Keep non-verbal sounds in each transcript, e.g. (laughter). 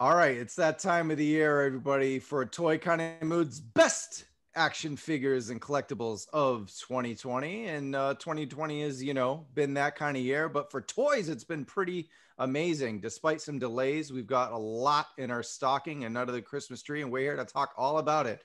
All right, it's that time of the year, everybody, for Toy of Mood's best action figures and collectibles of 2020. And uh, 2020 has, you know, been that kind of year. But for toys, it's been pretty amazing. Despite some delays, we've got a lot in our stocking and under the Christmas tree, and we're here to talk all about it.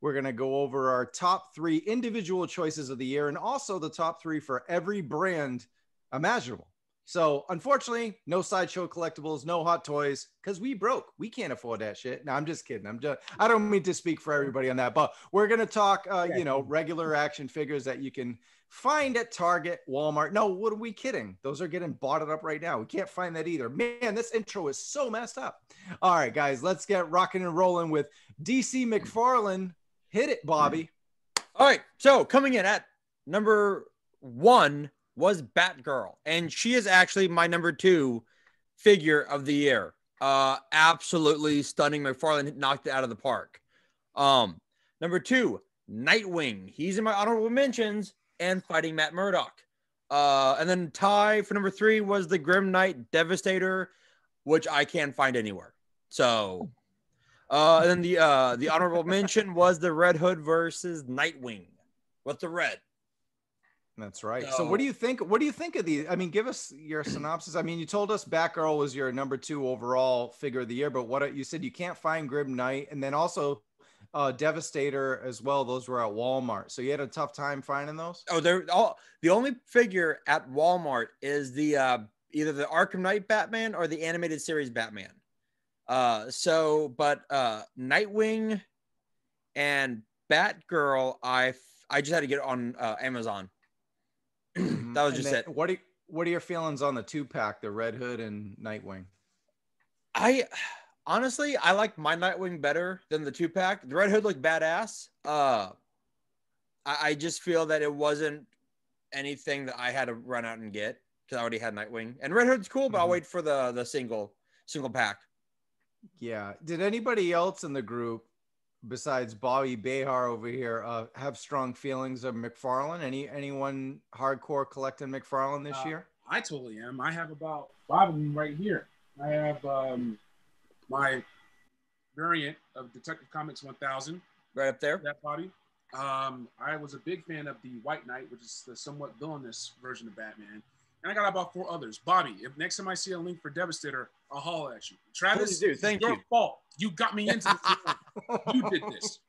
We're going to go over our top three individual choices of the year and also the top three for every brand imaginable. So unfortunately, no sideshow collectibles, no hot toys, because we broke. We can't afford that shit. No, I'm just kidding. I'm just I don't mean to speak for everybody on that, but we're gonna talk uh, you know, regular action figures that you can find at Target, Walmart. No, what are we kidding? Those are getting bought up right now. We can't find that either. Man, this intro is so messed up. All right, guys, let's get rocking and rolling with DC McFarlane. Hit it, Bobby. All right, so coming in at number one was Batgirl, and she is actually my number two figure of the year. Uh, absolutely stunning. McFarlane knocked it out of the park. Um, number two, Nightwing. He's in my honorable mentions and fighting Matt Murdock. Uh, and then tie for number three was the Grim Knight Devastator, which I can't find anywhere. So, uh, and then the uh, the honorable mention was the Red Hood versus Nightwing with the red. That's right. So, so, what do you think? What do you think of these? I mean, give us your synopsis. I mean, you told us Batgirl was your number two overall figure of the year, but what you said you can't find Grim Knight, and then also uh, Devastator as well. Those were at Walmart, so you had a tough time finding those. Oh, they're all the only figure at Walmart is the uh, either the Arkham Knight Batman or the animated series Batman. Uh, so, but uh, Nightwing and Batgirl, I I just had to get on uh, Amazon. Mm-hmm. that was just it. What are what are your feelings on the two pack, the Red Hood and Nightwing? I honestly I like my Nightwing better than the two pack. The Red Hood looked badass. Uh, I, I just feel that it wasn't anything that I had to run out and get because I already had Nightwing. And Red Hood's cool, but mm-hmm. I'll wait for the the single single pack. Yeah. Did anybody else in the group besides Bobby Behar over here, uh, have strong feelings of McFarlane? Any anyone hardcore collecting McFarlane this uh, year? I totally am. I have about five of them right here. I have um, my variant of Detective Comics 1000 right up there. That body. Um, I was a big fan of the White Knight, which is the somewhat villainous version of Batman. And I got about four others. Bobby, if next time I see a link for Devastator, I'll haul at you. Travis, do. Thank your you. fault. You got me into this. (laughs) you did this.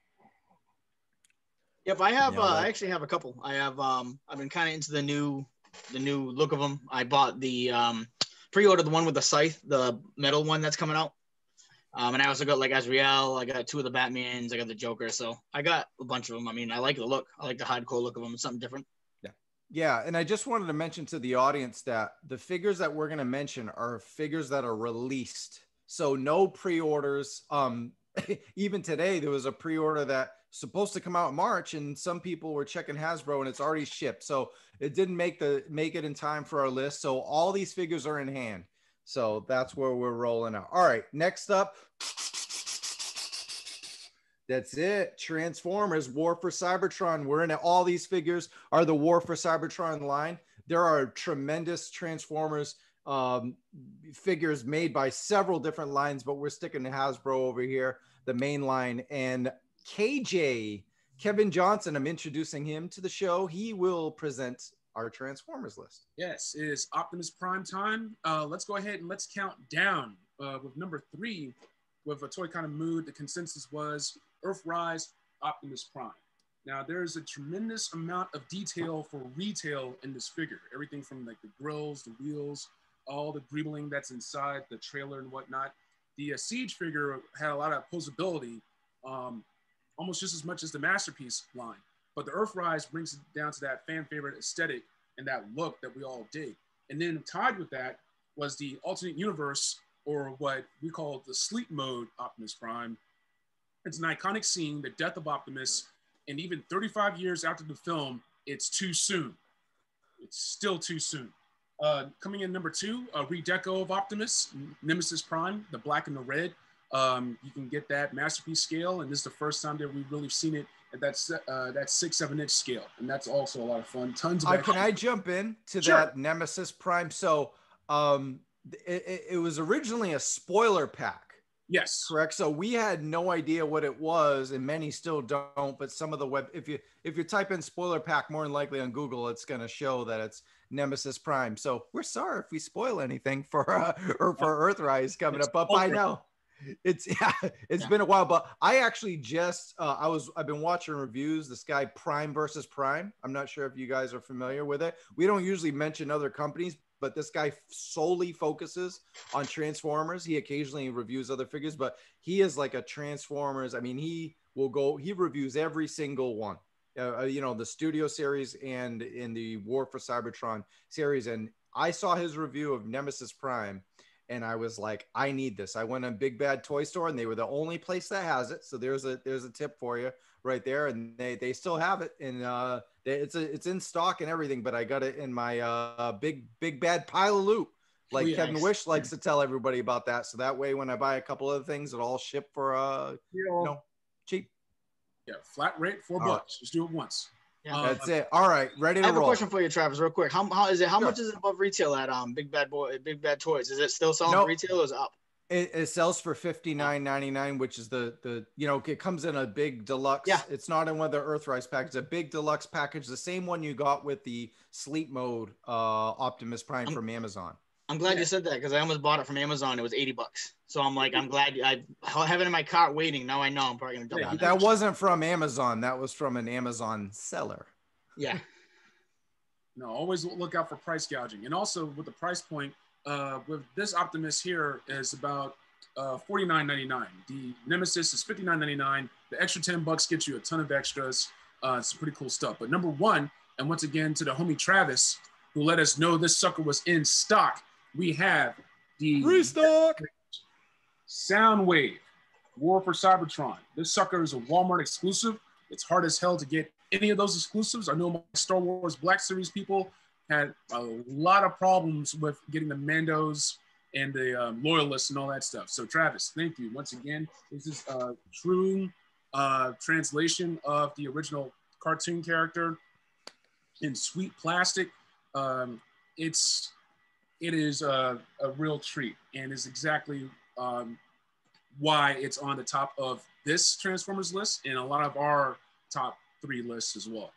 Yep, I have. Yeah, uh, I actually have a couple. I have. Um, I've been kind of into the new, the new look of them. I bought the um, pre-ordered the one with the scythe, the metal one that's coming out. Um, and I also got like Azrael. I got two of the Batmans. I got the Joker. So I got a bunch of them. I mean, I like the look. I like the hardcore look of them. It's something different. Yeah, and I just wanted to mention to the audience that the figures that we're going to mention are figures that are released. So no pre-orders. Um (laughs) even today there was a pre-order that supposed to come out in March and some people were checking Hasbro and it's already shipped. So it didn't make the make it in time for our list. So all these figures are in hand. So that's where we're rolling out. All right, next up that's it. Transformers, War for Cybertron. We're in it. All these figures are the War for Cybertron line. There are tremendous Transformers um, figures made by several different lines, but we're sticking to Hasbro over here, the main line. And KJ, Kevin Johnson, I'm introducing him to the show. He will present our Transformers list. Yes, it is Optimus Prime time. Uh, let's go ahead and let's count down uh, with number three with a toy kind of mood. The consensus was Earthrise, Optimus Prime. Now there's a tremendous amount of detail for retail in this figure. Everything from like the grills, the wheels, all the greebling that's inside the trailer and whatnot. The uh, Siege figure had a lot of posability, um, almost just as much as the Masterpiece line. But the Earthrise brings it down to that fan favorite aesthetic and that look that we all dig. And then tied with that was the alternate universe, or what we call the sleep mode Optimus Prime, it's an iconic scene, the death of Optimus, and even 35 years after the film, it's too soon. It's still too soon. Uh, coming in number two, a redeco of Optimus, Nemesis Prime, the black and the red. Um, you can get that masterpiece scale, and this is the first time that we've really seen it at that uh, that six seven inch scale, and that's also a lot of fun. Tons of. Uh, can I jump in to sure. that Nemesis Prime? So, um, it, it was originally a spoiler pack Yes. correct? So we had no idea what it was and many still don't but some of the web if you if you type in spoiler pack more than likely on google it's going to show that it's nemesis prime. So we're sorry if we spoil anything for uh, (laughs) or for earthrise coming It's up but by now it's (laughs) yeah it's Yeah. been a while but i actually just uh, i was i've been watching reviews this guy prime versus prime. I'm not sure if you guys are familiar with it. We don't usually mention other companies but this guy solely focuses on Transformers. He occasionally reviews other figures, but he is like a Transformers. I mean, he will go, he reviews every single one, uh, uh, you know, the studio series and in the War for Cybertron series. And I saw his review of Nemesis Prime and I was like, I need this. I went on Big Bad Toy Store and they were the only place that has it. So there's a there's a tip for you right there, and they they still have it, and uh, they, it's a it's in stock and everything. But I got it in my uh big big bad pile of loot. Like yeah. Kevin Wish likes to tell everybody about that. So that way, when I buy a couple of things, it all ship for uh you know cheap. Yeah, flat rate, four All right. bucks. Just do it once. Yeah. Uh, That's it. All right, ready to roll. I to have a question for you, Travis, real quick. How, how is it? How Sure. much is it above retail at um Big Bad Boy, Big Bad Toys? Is it still selling Nope. retail or is it up? It, it sells for fifty nine ninety nine, which is the the you know it comes in a big deluxe. Yeah. it's not in one of the Earthrise packages. A big deluxe package, the same one you got with the sleep mode uh Optimus Prime Um, from Amazon. I'm glad Yeah. you said that because I almost bought it from Amazon. It was 80 bucks. So I'm like, I'm glad I have it in my cart waiting. Now I know I'm probably gonna jump Yeah, that. That wasn't from Amazon. That was from an Amazon seller. Yeah. (laughs) No, always look out for price gouging. And also with the price point, uh, with this Optimus here is about uh, $49.99. The Nemesis is $59.99. The extra 10 bucks gets you a ton of extras. Uh, it's pretty cool stuff. But number one, and once again to the homie Travis, who let us know this sucker was in stock, we have the Restock. Soundwave War for Cybertron. This sucker is a Walmart exclusive. It's hard as hell to get any of those exclusives. I know my Star Wars Black Series people had a lot of problems with getting the Mandos and the um, Loyalists and all that stuff. So, Travis, thank you once again. This is a true uh, translation of the original cartoon character in sweet plastic. Um, it's it is a, a real treat and is exactly um, why it's on the top of this Transformers list and a lot of our top three lists as well.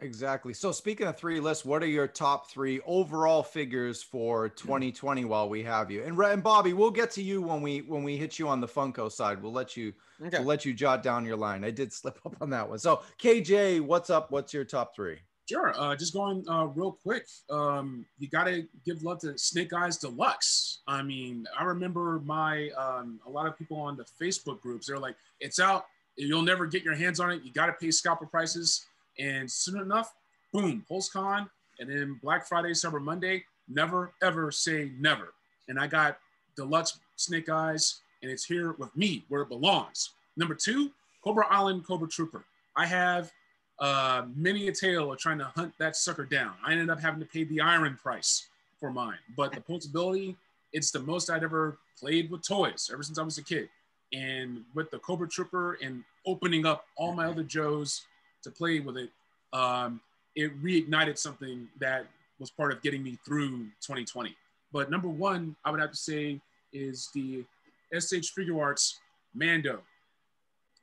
Exactly. So speaking of three lists, what are your top three overall figures for 2020 while we have you? And, and Bobby, we'll get to you when we when we hit you on the Funko side. We'll let you Okay. we'll let you jot down your line. I did (laughs) slip up on that one. So KJ, what's up? What's your top three? Sure. Uh, just going uh, real quick. Um, you got to give love to Snake Eyes Deluxe. I mean, I remember my um, a lot of people on the Facebook groups. They're like, "It's out. You'll never get your hands on it. You got to pay scalper prices." And soon enough, boom, PulseCon, and then Black Friday, Cyber Monday. Never ever say never. And I got Deluxe Snake Eyes, and it's here with me where it belongs. Number two, Cobra Island Cobra Trooper. I have uh, many a tale of trying to hunt that sucker down. I ended up having to pay the iron price for mine, but the portability, it's the most I'd ever played with toys ever since I was a kid. And with the Cobra Trooper and opening up all my other Joes to play with it, um, it reignited something that was part of getting me through 2020. But number one, I would have to say, is the SH Figuarts Mando.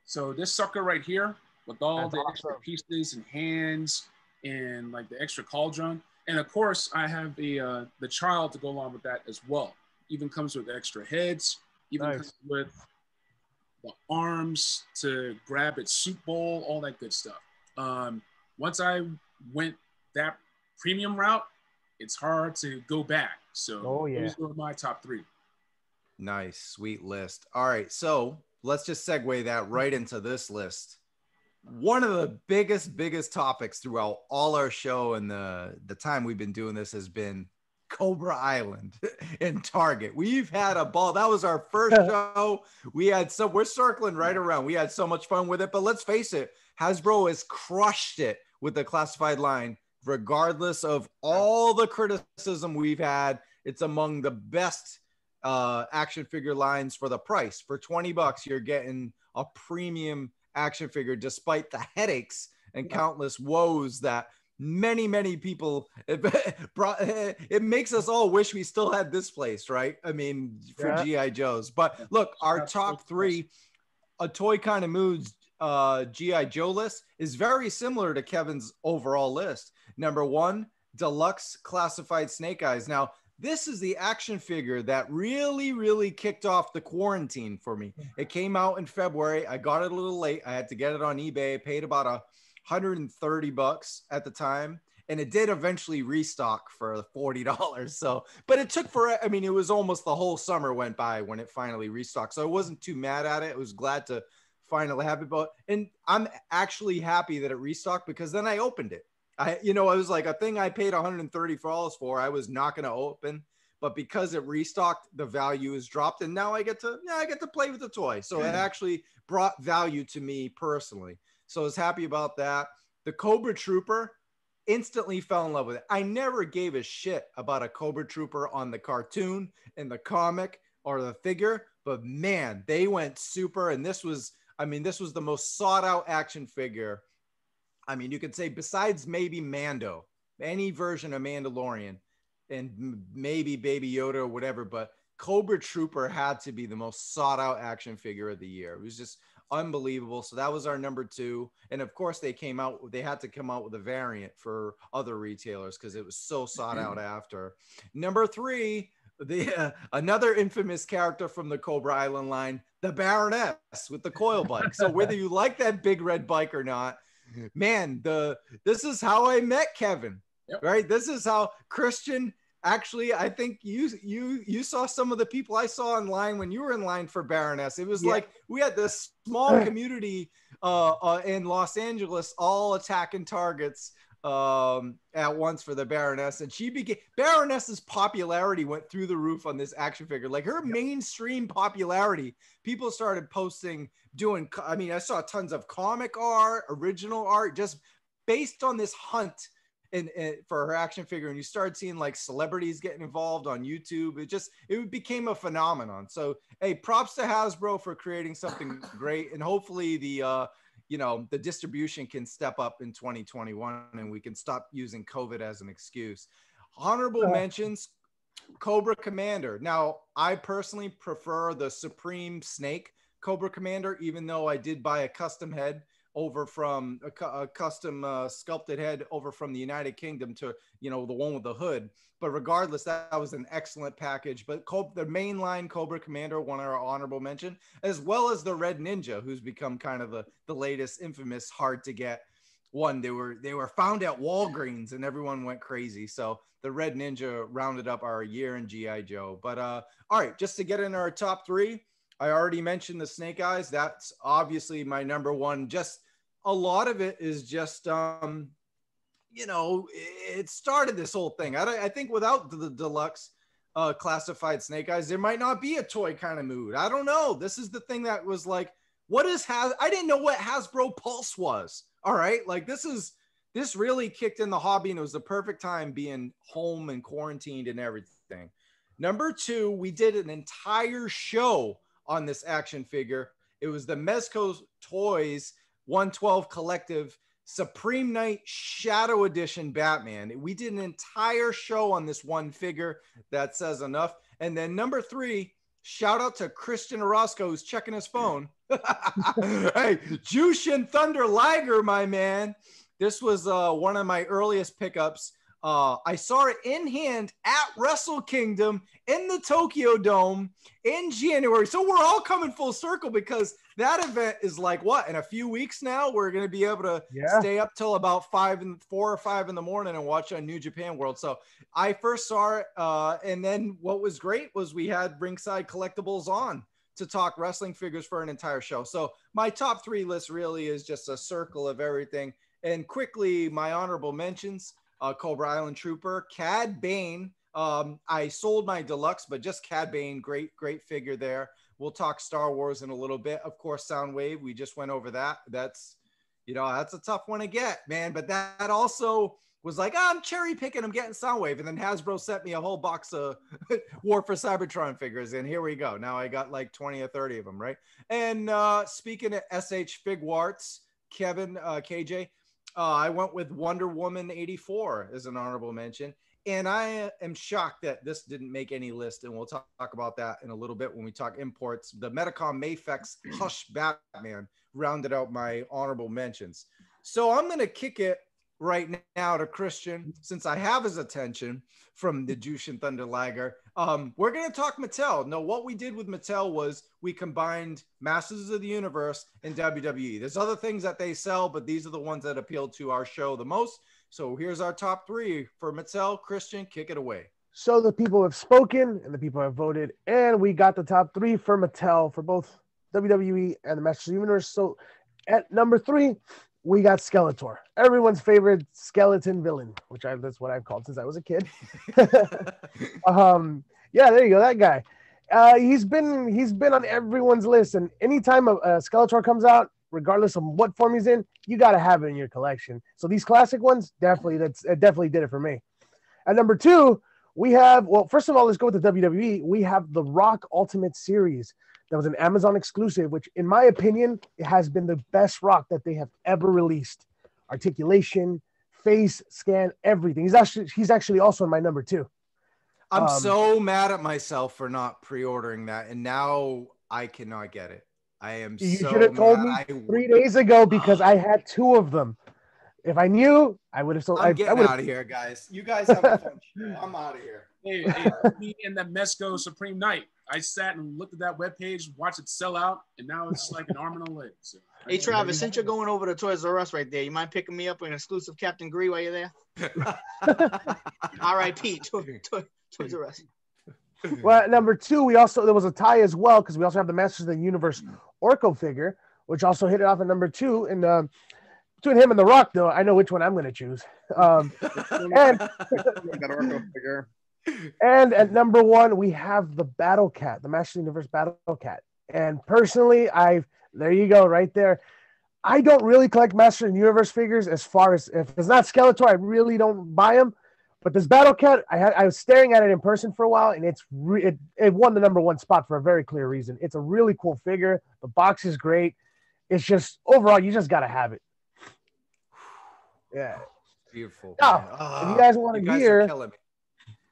So this sucker right here, with all That's the extra pieces and hands and like the extra cauldron, and of course I have the uh, the child to go along with that as well. Even comes with extra heads. Even Nice. comes with the arms to grab its soup bowl, all that good stuff. Um, once I went that premium route, it's hard to go back. So Oh, yeah. those were my top three. Nice, sweet list. All right, so let's just segue that right into this list. One of the biggest, biggest topics throughout all our show and the the time we've been doing this has been Cobra Island (laughs) in Target. We've had a ball. That was our first (laughs) show. We had so we're circling right around. We had so much fun with it. But let's face it, Hasbro has crushed it with the classified line, regardless of all the criticism we've had. It's among the best uh, action figure lines for the price. For 20 bucks, you're getting a premium action figure, despite the headaches and countless woes that many many people it, (laughs) brought, it makes us all wish we still had this place right? I mean for Yeah. gi joes. But look our top three a toy kind of moods uh gi joe list is very similar to kevin's overall list. Number one deluxe classified snake eyes. Now this is the action figure that really really kicked off the quarantine for me. It came out in february. I got it a little late. I had to get it on ebay. Paid about a 130 bucks at the time and it did eventually restock for $40 so but it took for i mean it was almost the whole summer went by when it finally restocked so i wasn't too mad at it i was glad to finally have it but and i'm actually happy that it restocked because then i opened it. I you know it was like a thing i paid 130 dollars for i was not going to open but because it restocked the value is dropped and now i get to yeah i get to play with the toy so it actually brought value to me personally so I was happy about that. The Cobra Trooper instantly fell in love with it. I never gave a shit about a Cobra Trooper on the cartoon, in the comic, or the figure, but man, they went super. And this was, I mean, this was the most sought out action figure. I mean, you could say besides maybe Mando, any version of Mandalorian, and maybe Baby Yoda or whatever, but Cobra Trooper had to be the most sought out action figure of the year. It was just unbelievable. So that was our number two. And of course, they came out, they had to come out with a variant for other retailers because it was so sought out after. Number three, the uh, (laughs) another infamous character from the Cobra Island line, the Baroness with the coil bike. So whether you like that big red bike or not, (laughs) man, the this is how I met Kevin. Yep. Right? This is how Christian actually i think you you you saw some of the people i saw in line when you were in line for baroness. It was Yeah. like we had this small community uh, uh in los angeles all attacking targets um at once for the baroness. And she became baroness's popularity went through the roof on this action figure. Like her mainstream popularity people started posting doing i mean i saw tons of comic art original art just based on this hunt and, and for her action figure and you started seeing like celebrities getting involved on youtube it just it became a phenomenon. So hey props to hasbro for creating something (laughs) great and hopefully the uh you know the distribution can step up in 2021 and we can stop using covid as an excuse. Honorable mentions cobra commander. Now i personally prefer the supreme snake cobra commander even though i did buy a custom head over from a, a custom uh, sculpted head over from the United Kingdom to you know the one with the hood. But regardless, that, that was an excellent package. But Cob- the mainline Cobra Commander won our honorable mention, as well as the Red Ninja, who's become kind of the the latest infamous hard to get one. They were they were found at Walgreens and everyone went crazy. So the Red Ninja rounded up our year in GI Joe. But uh, all right, just to get in our top three. I already mentioned the Snake Eyes. That's obviously my number one. Just a lot of it is just, um, you know, it started this whole thing. I, I think without the, the deluxe uh, classified Snake Eyes, there might not be a toy kind of mood. I don't know. This is the thing that was like, what is Has? I didn't know what Hasbro Pulse was. All right, like this is this really kicked in the hobby, and it was the perfect time being home and quarantined and everything. Number two, we did an entire show on this action figure. It was the Mezco Toys 112 Collective Supreme Knight Shadow Edition Batman. We did an entire show on this one figure. That says enough. And then number three, shout out to Christian Orozco who's checking his phone. (laughs) hey, Jushin Thunder Liger, my man. This was uh, one of my earliest pickups. Uh, I saw it in hand at Wrestle Kingdom in the Tokyo Dome in January. So we're all coming full circle because that event is like what in a few weeks now. We're going to be able to Yeah. stay up till about five and four or five in the morning and watch on New Japan World. So I first saw it, uh, and then what was great was we had Ringside Collectibles on to talk wrestling figures for an entire show. So my top three list really is just a circle of everything. And quickly, my honorable mentions: uh, Cobra Island Trooper, Cad Bane. Um, I sold my deluxe, but just Cad Bane, great, great figure there. We'll talk Star Wars in a little bit. Of course, Soundwave. We just went over that. That's, you know, that's a tough one to get, man. But that also was like, oh, I'm cherry picking. I'm getting Soundwave, and then Hasbro sent me a whole box of (laughs) War for Cybertron figures, and here we go. Now I got like 20 or 30 of them, right? And uh, speaking of SH Figuarts, Kevin, uh, KJ, Uh, I went with Wonder Woman 84 as an honorable mention. And I am shocked that this didn't make any list. And we'll talk, talk about that in a little bit when we talk imports. The Medicom Mafex Hush Batman rounded out my honorable mentions. So I'm going to kick it right now to Christian, since I have his attention from the Jushin Thunder Liger. Um, we're going to talk Mattel. No, what we did with Mattel was we combined Masters of the Universe and WWE. There's other things that they sell, but these are the ones that appeal to our show the most. So here's our top three for Mattel. Christian, kick it away. So the people have spoken and the people have voted, and we got the top three for Mattel for both WWE and the Masters of the Universe. So at number three, we got Skeletor, everyone's favorite skeleton villain, which I that's what I've called since I was a kid. (laughs) um, yeah, there you go, that guy. Uh, he's been he's been on everyone's list, and anytime a, a Skeletor comes out, regardless of what form he's in, you got to have it in your collection. So these classic ones, definitely that's it definitely did it for me. At number two, we have well, first of all, let's go with the WWE. We have the Rock Ultimate Series that was an Amazon exclusive, which, in my opinion, it has been the best rock that they have ever released. Articulation, face scan, everything. He's actually he's actually also in my number two. I'm um, so mad at myself for not pre-ordering that, and now I cannot get it. I am. You so should have told me I... three days ago because I had two of them. If I knew, I would have sold. I'm I, getting out of here, guys. You guys have a (laughs) fun show. I'm out of here. Hey, hey, me and the Mezco Supreme Knight. I sat and looked at that webpage, watched it sell out, and now it's like an arm and a leg. So, (laughs) hey Travis, since you're going over to Toys R Us right there, you mind picking me up an exclusive Captain Gree while you're there? (laughs) R.I.P. Toys R Us. Well, number two, we also there was a tie as well because we also have the Masters of the Universe Orko figure, which also hit it off at number two. And uh, between him and The Rock, though, I know which one I'm going to choose. Um, (laughs) and Orko figure. And at number one, we have the Battle Cat, the Master Universe Battle Cat. And personally, I've there you go, right there. I don't really collect Master Universe figures as far as if it's not Skeletor, I really don't buy them. But this Battle Cat, I had I was staring at it in person for a while, and it's re- it, it won the number one spot for a very clear reason. It's a really cool figure. The box is great. It's just overall, you just gotta have it. Yeah. Beautiful. Now, oh, if you guys want to hear,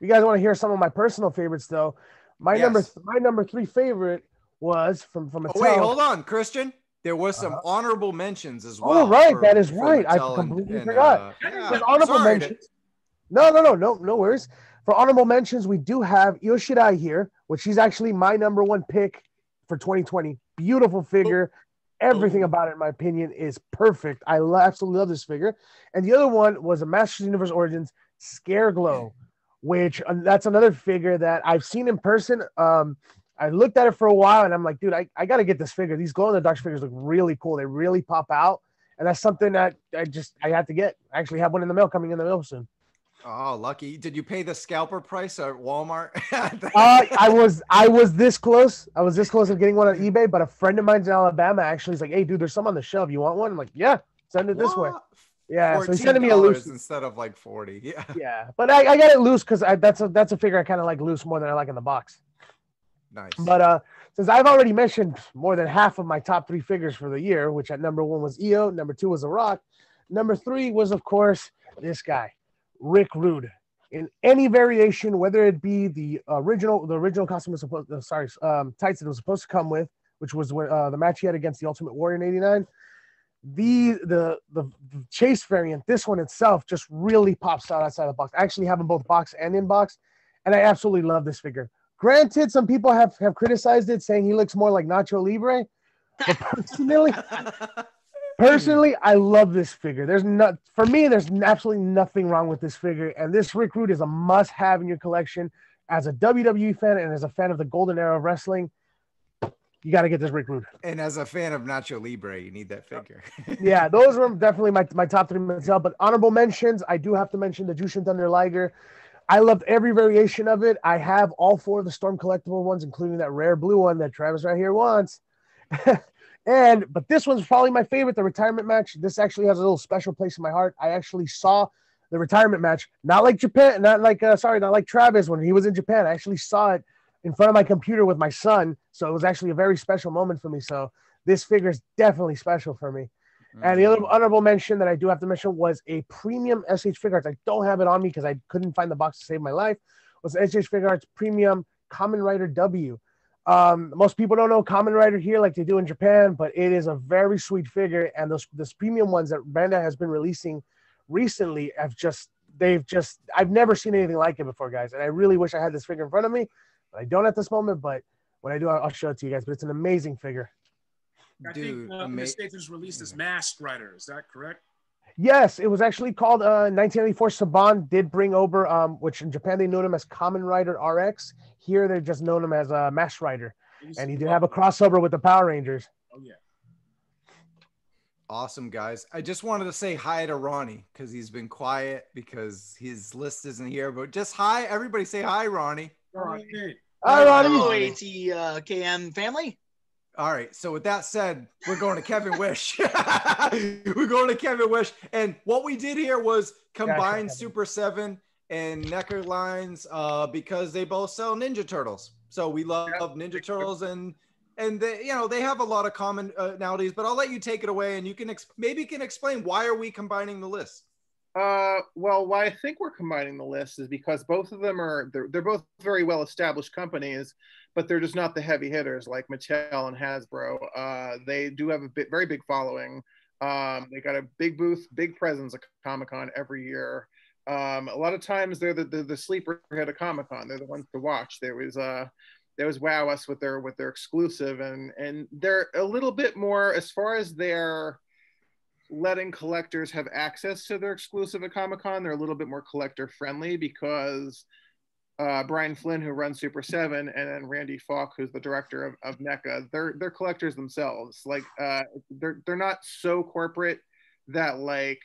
you guys want to hear some of my personal favorites though. My yes. number my number three favorite was from from a. Oh, wait, hold on, Christian. There was some uh-huh. honorable mentions as well. Oh right, for, that is right. I completely and, forgot. Uh, yeah. honorable Sorry mentions. To... No, no, no, no, no worries. For honorable mentions, we do have Io Shirai here, which she's actually my number one pick for 2020. Beautiful figure. Everything about it, in my opinion, is perfect. I absolutely love this figure. And the other one was a Masters Universe Origins Scareglow which uh, that's another figure that I've seen in person. Um, I looked at it for a while and I'm like, dude, I, I got to get this figure. These glow in the dark figures look really cool. They really pop out. And that's something that I just, I had to get. I actually have one in the mail coming in the mail soon. Oh, lucky! Did you pay the scalper price at Walmart? (laughs) uh, I was I was this close. I was this close of getting one on eBay, but a friend of mine's in Alabama actually is like, "Hey, dude, there's some on the shelf. You want one?" I'm like, "Yeah, send it this way." Yeah, so he's sending me a loose instead of like forty. (laughs) Yeah, yeah, but I, I got it loose because that's a that's a figure I kind of like loose more than I like in the box. Nice. But uh, since I've already mentioned more than half of my top three figures for the year, which at number one was Io, number two was The Rock, number three was of course this guy, Rick Rude. In any variation, whether it be the original, the original costume was supposed, uh, sorry, um, tights that it was supposed to come with, which was uh, the match he had against the Ultimate Warrior in '89, the, the the chase variant this one itself just really pops out outside the box. I actually have them both box and in box and i absolutely love this figure. Granted some people have have criticized it saying he looks more like nacho libre but (laughs) personally personally i love this figure. There's not for me there's absolutely nothing wrong with this figure and this rick rude is a must have in your collection as a wwe fan and as a fan of the golden era of wrestling you got to get this Rick Rude. And as a fan of Nacho Libre, you need that figure. (laughs) yeah, those were definitely my, my top three myself. But honorable mentions, I do have to mention the Jushin Thunder Liger. I loved every variation of it. I have all four of the Storm collectible ones, including that rare blue one that Travis right here wants. (laughs) and but this one's probably my favorite, the retirement match. This actually has a little special place in my heart. I actually saw the retirement match, not like Japan, not like uh, sorry, not like Travis when he was in Japan. I actually saw it in front of my computer with my son. So it was actually a very special moment for me. So this figure is definitely special for me. And the other honorable mention that I do have to mention was a premium SH Figuarts. I don't have it on me because I couldn't find the box to save my life. Was SH Figuarts Premium Kamen Rider W. Um, most people don't know Kamen Rider here like they do in Japan, but it is a very sweet figure. And those this premium ones that Bandai has been releasing recently have just they've just I've never seen anything like it before, guys. And I really wish I had this figure in front of me, I don't at this moment. But when I do, I'll show it to you guys. But it's an amazing figure. I Dude, think uh, in ama- the States was released as Masked Rider. Is that correct? Yes, it was actually called uh, 1994. Saban did bring over, um, which in Japan they know him as Kamen Rider RX. Here they just known him as uh, Masked Rider, and he did have a crossover with the Power Rangers. Oh yeah. Awesome, guys. I just wanted to say hi to Ronnie because he's been quiet because his list isn't here. But just hi, everybody say hi, Ronnie. All right. Hey, Hi, Ronnie. Hello, ATKM family. All right. So with that said, we're going to Kevin Wish. (laughs) we're going to Kevin Wish. And what we did here was combine Kevin. Super 7 and NECA lines uh, because they both sell Ninja Turtles. So we love Ninja Turtles and and they, you know they have a lot of commonalities. But I'll let you take it away and you can ex- maybe you can explain why are we combining the list. Uh, well, why I think we're combining the list is because both of them are they're, they're both very well established companies, but they're just not the heavy hitters like Mattel and Hasbro. Uh, they do have a bit, very big following. Um, they got a big booth, big presence at Comic Con every year. Um, a lot of times they're the, the, the sleeper hit of Comic Con. They're the ones to watch. There was uh, there was Wow Us with their with their exclusive, and and they're a little bit more as far as their letting collectors have access to their exclusive at Comic Con. They're a little bit more collector friendly because uh, Brian Flynn, who runs Super Seven, and then Randy Falk, who's the director of, of NECA, they're they're collectors themselves. Like uh, they're they're not so corporate that like.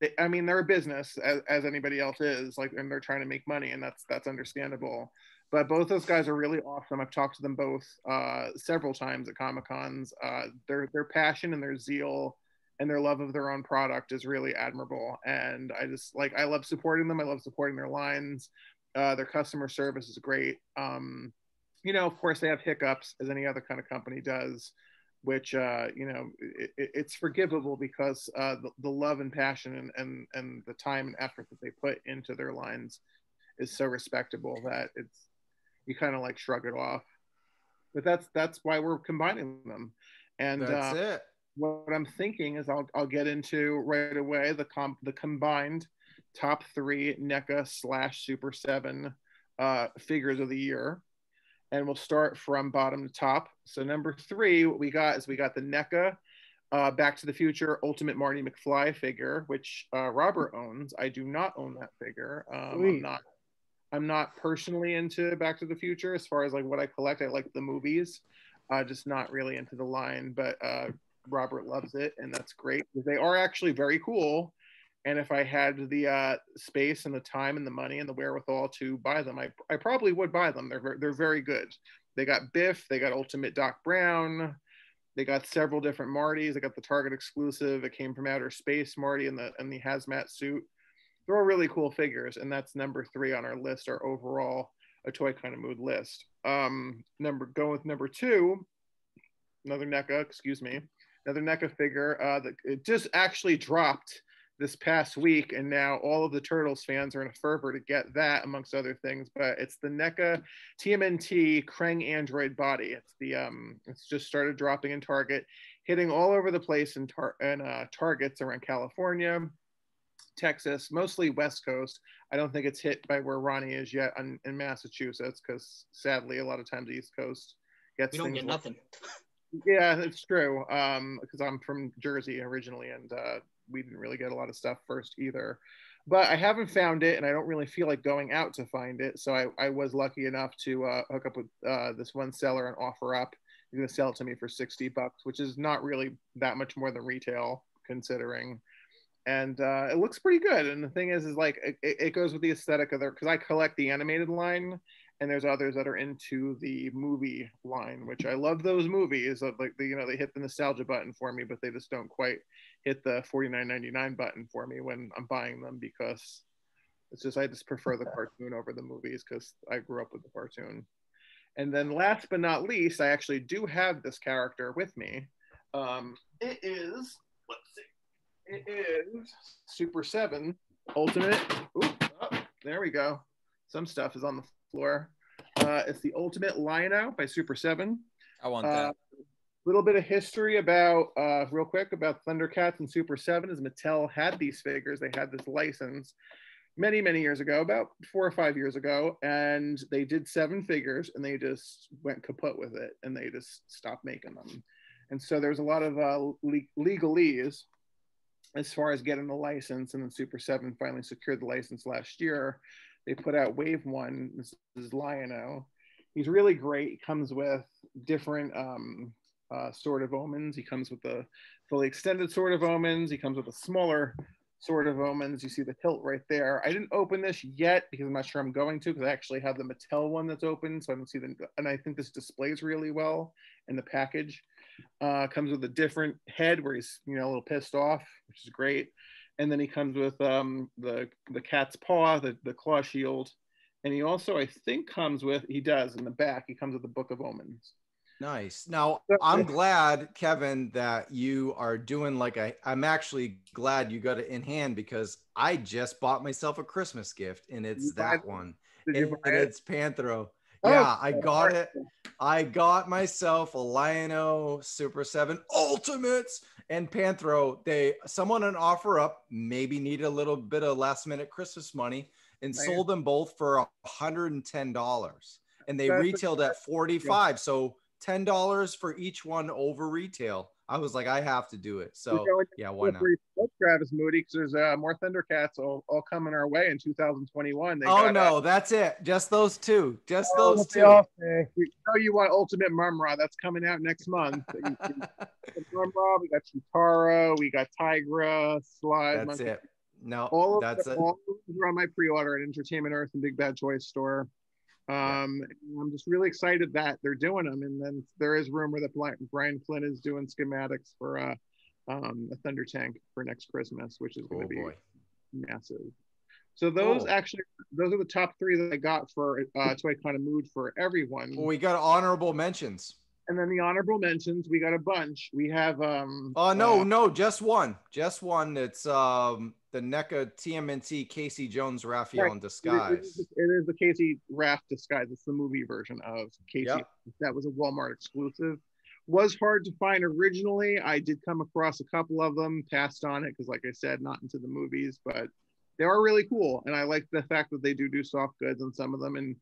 They, I mean, they're a business as, as anybody else is, like, and they're trying to make money, and that's that's understandable. But both those guys are really awesome. I've talked to them both uh, several times at Comic Cons. Uh, their their passion and their zeal and their love of their own product is really admirable. And I just like I love supporting them. I love supporting their lines. Uh, their customer service is great. Um, you know, of course, they have hiccups as any other kind of company does, which uh, you know it, it- it's forgivable because uh, the, the love and passion and, and and the time and effort that they put into their lines is so respectable that it's you kind of like shrug it off. But that's that's why we're combining them. And That's uh, it. What I'm thinking is I'll, I'll get into right away the comp the combined top three NECA slash Super Seven uh, figures of the year, and we'll start from bottom to top. So number three, what we got is we got the NECA uh, Back to the Future Ultimate Marty McFly figure, which uh, Robert owns. I do not own that figure. Um, I'm not. I'm not personally into Back to the Future as far as like what I collect. I like the movies, uh, just not really into the line. But uh, Robert loves it, and that's great. They are actually very cool. And if I had the uh, space and the time and the money and the wherewithal to buy them, I, I probably would buy them. They're they're very good. They got Biff, they got Ultimate Doc Brown, they got several different Martys. They got the Target exclusive. It came from outer space Marty in the in the hazmat suit. They're all really cool figures, and that's number three on our list, our overall a toy kind of mood list. Um, number going with number two, another NECA, excuse me, another NECA figure uh, that it just actually dropped this past week, and now all of the Turtles fans are in a fervor to get that, amongst other things. But it's the NECA TMNT Krang Android body. It's the um, it's just started dropping in Target, hitting all over the place in tar- in uh, Targets around California, Texas, mostly West Coast. I don't think it's hit by where Ronnie is yet on, in Massachusetts, because sadly, a lot of times the East Coast gets We don't get nothing. (laughs) yeah, it's true. Um, because I'm from Jersey originally, and uh, we didn't really get a lot of stuff first either. But I haven't found it, and I don't really feel like going out to find it. So I, I was lucky enough to uh, hook up with uh, this one seller and offer up. He's gonna sell it to me for sixty bucks, which is not really that much more than retail considering. And uh, it looks pretty good. And the thing is, is like it, it goes with the aesthetic of their because I collect the animated line, and there's others that are into the movie line, which I love those movies. Of like the, you know they hit the nostalgia button for me, but they just don't quite hit the $49.99 button for me when I'm buying them because it's just I just prefer the cartoon over the movies because I grew up with the cartoon. And then last but not least, I actually do have this character with me. Um, it is let's see, it is Super 7 Ultimate. Ooh, oh, there we go. Some stuff is on the floor. Uh, it's the Ultimate Lion-O by Super 7. I want that. A little bit of history about, uh, real quick, about Thundercats and Super 7 is Mattel had these figures. They had this license many, many years ago, about four or five years ago. And they did seven figures and they just went kaput with it and they just stopped making them. And so there's a lot of uh, le- legalese as far as getting the license. And then Super 7 finally secured the license last year. They put out Wave 1. This is Lion-O. He's really great. He comes with different um, uh, Sword of Omens. He comes with the fully extended Sword of Omens. He comes with a smaller Sword of Omens. You see the hilt right there. I didn't open this yet because I'm not sure I'm going to because I actually have the Mattel one that's open, so I don't see the. And I think this displays really well in the package. Uh, comes with a different head where he's you know a little pissed off, which is great. And then he comes with um, the the cat's paw, the the claw shield, and he also I think comes with he does in the back. He comes with the Book of Omens. Nice. Now, I'm glad, Kevin, that you are doing like a. I'm actually glad you got it in hand because I just bought myself a Christmas gift and it's that one. Did And, you buy and it? it's Panthro. Oh, Yeah, I got it. I got myself a Lion-O Super 7 Ultimates and Panthro. They someone an offer up, maybe needed a little bit of last minute Christmas money and Nice. sold them both for $110. And they That's retailed at 45. So $10 for each one over retail. I was like, I have to do it. So yeah, why not? Travis Moody, because there's uh, more Thundercats all, all coming our way in 2021. They Oh got, no, uh, that's it. Just those two. Just Oh, those two. off we know you want Ultimate Mumm-Ra. That's coming out next month. (laughs) Mumm-Ra, we got Cheetara, we got Tygra, Slide. That's Monkey- it. No, All of that's the, it. all are on my pre-order at Entertainment Earth and Big Bad Toy Store. Um, I'm just really excited that they're doing them, and then there is rumor that Brian Flynn is doing schematics for uh, um, a Thunder Tank for next Christmas, which is going Oh to be boy. massive. So those Cool. actually, those are the top three that I got for uh, Toy Kind of Mood for everyone. Well, we got honorable mentions. And then the honorable mentions, we got a bunch. We have um. Oh no, uh, no, just one. Just one. It's um the NECA TMNT Casey Jones Raphael Right. in disguise. is, it is the Casey Raft disguise. It's the movie version of Casey. Yep. That was a Walmart exclusive. Was hard to find originally. I did come across a couple of them, passed on it because, like I said, not into the movies, but they are really cool. And I like the fact that they do do soft goods on some of them. And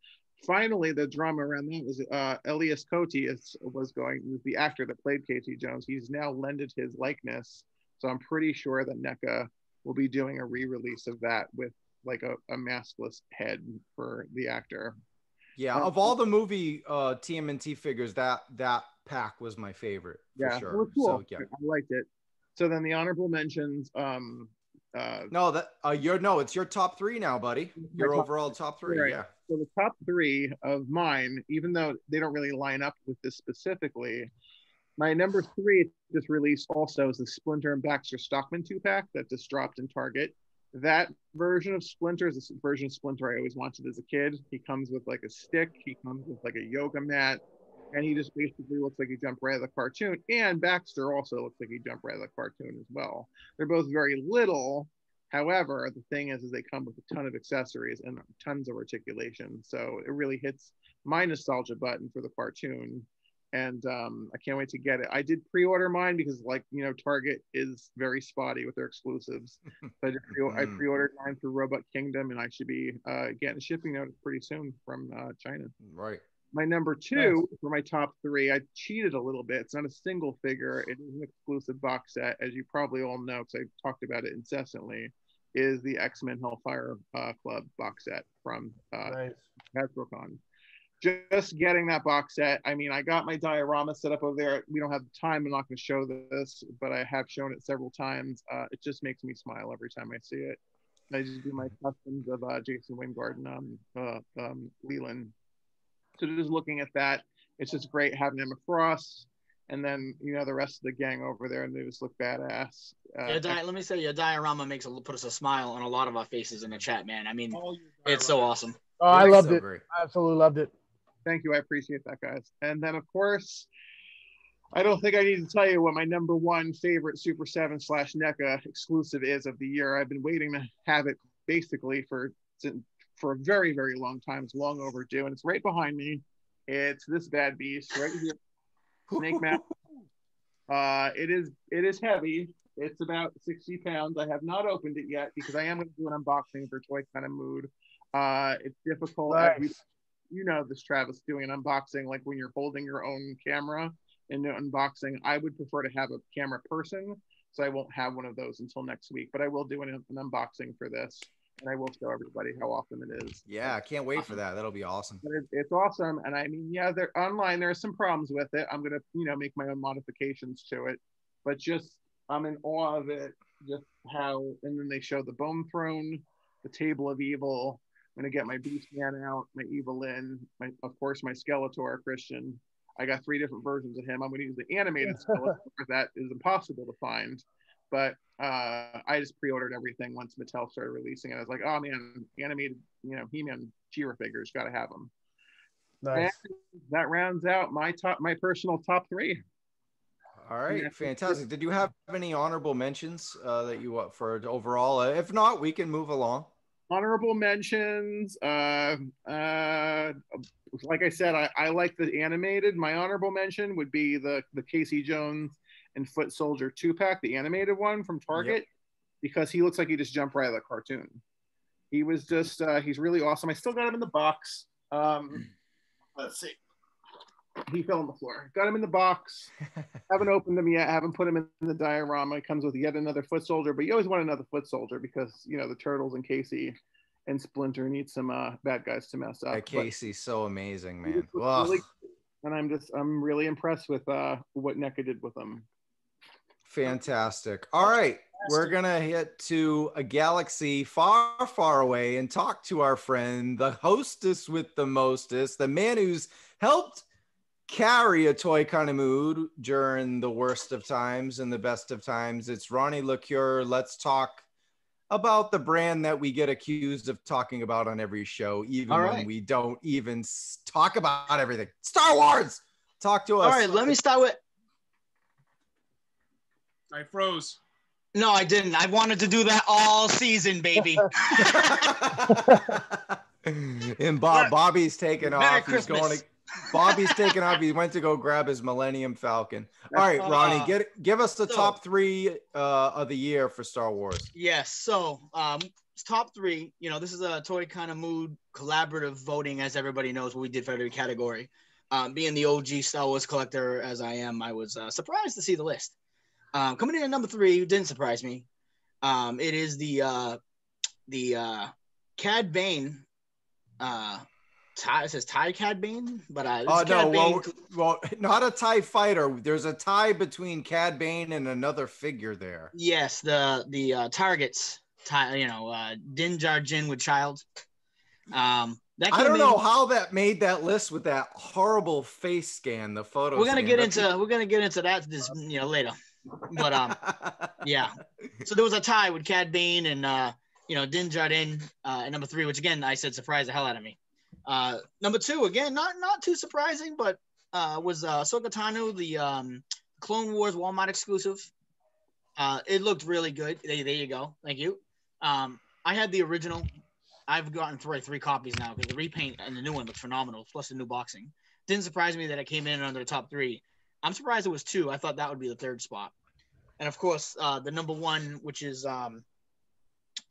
finally, the drama around that was uh, Elias Koteas is, was going, was the actor that played Casey Jones. He's now lended his likeness. So I'm pretty sure that NECA will be doing a re-release of that with like a, a maskless head for the actor. Yeah, of all the movie uh TMNT figures, that that pack was my favorite for Yeah, it sure. was cool. So yeah. I liked it. So then the honorable mentions. Um, uh, No, that uh you're no, it's your top three now, buddy. Your top- overall top three. Right. Yeah. so the top three of mine, even though they don't really line up with this specifically, my number three just released also is the Splinter and Baxter Stockman two pack that just dropped in Target. That version of Splinter is the version of Splinter I always wanted as a kid. He comes with like a stick, he comes with like a yoga mat, and he just basically looks like he jumped right out of the cartoon. And Baxter also looks like he jumped right out of the cartoon as well. They're both very little. However, the thing is, is they come with a ton of accessories and tons of articulation. So it really hits my nostalgia button for the cartoon. And um, I can't wait to get it. I did pre-order mine because, like you know, Target is very spotty with their exclusives. (laughs) So I, did pre- I Mm. pre-ordered mine through Robot Kingdom, and I should be uh, getting shipping notice pretty soon from uh, China. Right. My number two for my top three, I cheated a little bit. It's not a single figure, it is an exclusive box set, as you probably all know, because I've talked about it incessantly. Is the X Men Hellfire uh, Club box set from uh, Nice. HasbroCon. Just getting that box set. I mean, I got my diorama set up over there. We don't have the time. I'm not going to show this, but I have shown it several times. Uh, it just makes me smile every time I see it. I just do my customs of uh, Jason Wyngarde and um, uh, um, Leland. So just looking at that, it's just great having him across. and then you know the rest of the gang over there, and they just look badass. Uh, Your di- let me say, your diorama makes a, put us a smile on a lot of our faces in the chat, man. I mean, it's so awesome. Oh, I loved so it. great. I absolutely loved it. Thank you. I appreciate that, guys. And then, of course, I don't think I need to tell you what my number one favorite Super 7 slash NECA exclusive is of the year. I've been waiting to have it basically for for a very, very long time. It's long overdue, and it's right behind me. It's this bad beast right here. Snake map. (laughs) Uh, it is it is heavy. It's about 60 pounds. I have not opened it yet because I am going to do an unboxing for Toy Kind of Mood. Uh, it's difficult. Nice. You know this, Travis, doing an unboxing like when you're holding your own camera in the unboxing. I would prefer to have a camera person, so I won't have one of those until next week. But I will do an, an unboxing for this, and I will show everybody how awesome it is. Yeah, I can't wait for that. That'll be awesome. But it, it's awesome, and I mean, yeah, they're online. There are some problems with it. I'm gonna, you know, make my own modifications to it, but just I'm in awe of it. Just how, and then they show the Bone Throne, the Table of Evil. I'm gonna get my Beast Man out, my Evil-Lyn, my of course my Skeletor Christian. I got three different versions of him. I'm gonna use the animated Skeletor that is impossible to find. But uh, I just pre-ordered everything once Mattel started releasing it. I was like, oh man, animated, you know, He-Man She-Ra figures, gotta have them. Nice. And that rounds out my top, my personal top three. All right, Yeah. fantastic. Did you have any honorable mentions uh, that you want for overall? Uh, if not, we can move along. Honorable mentions uh uh like i said I, I like the animated. My honorable mention would be the the casey jones and foot soldier two pack the animated one from target because he looks like he just jumped right out of the cartoon. He was just uh he's really awesome. I still got him in the box. Um let's see he fell on the floor got him in the box (laughs) haven't opened them yet. Haven't put him in the diorama. It comes with yet another foot soldier, but you always want another foot soldier because you know the turtles and Casey and Splinter need some uh, bad guys to mess up. Yeah, Casey's so amazing, man. really- and I'm just I'm really impressed with uh, what NECA did with them. Fantastic. All right. We're going to hit to a galaxy far, far away and talk to our friend, the hostess with the mostest, the man who's helped carry a toy kind of mood during the worst of times and the best of times. It's Ronnie LaCure. Let's talk about the brand that we get accused of talking about on every show, even All when we don't even talk about everything. Star Wars. Talk to us. All right, let me start with. I froze. No, I didn't. I wanted to do that all season, baby. (laughs) (laughs) and Bob, Bobby's taking Merry off. He's going to. Bobby's taking off. He went to go grab his Millennium Falcon. All right, Uh, Ronnie, get give us the so- top three uh, of the year for Star Wars. Yes. So, um, top three. You know, this is a toy kind of mood collaborative voting, as everybody knows what we did for every category. Um, being the OG Star Wars collector as I am, I was uh, surprised to see the list. Um, coming in at number three didn't surprise me. Um, it is the uh, the uh, Cad Bane. Uh, Ty, it says Ty Cad Bane, but uh, Oh no, well, well, (laughs) not a Tie Fighter. There's a tie between Cad Bane and another figure there. Yes, the the uh, targets. Ty, you know, uh, Din Djarin with Child. Um, that I don't in- know how that made that list with that horrible face scan. The photo. we're gonna scan, get but- into we're gonna get into that this you know later but um (laughs) yeah so there was a tie with Cad Bane and uh you know Din Djarin uh at number three which again I said surprised the hell out of me uh number two again not not too surprising but uh was uh Ahsoka Tano the um Clone Wars Walmart exclusive. Uh it looked really good. There, there you go. Thank you. Um I had the original. I've gotten three three copies now because the repaint and the new one looked phenomenal plus the new boxing. Didn't surprise me that it came in under the top three. I'm surprised it was two. I thought that would be the third spot. And of course, uh, the number one, which is um,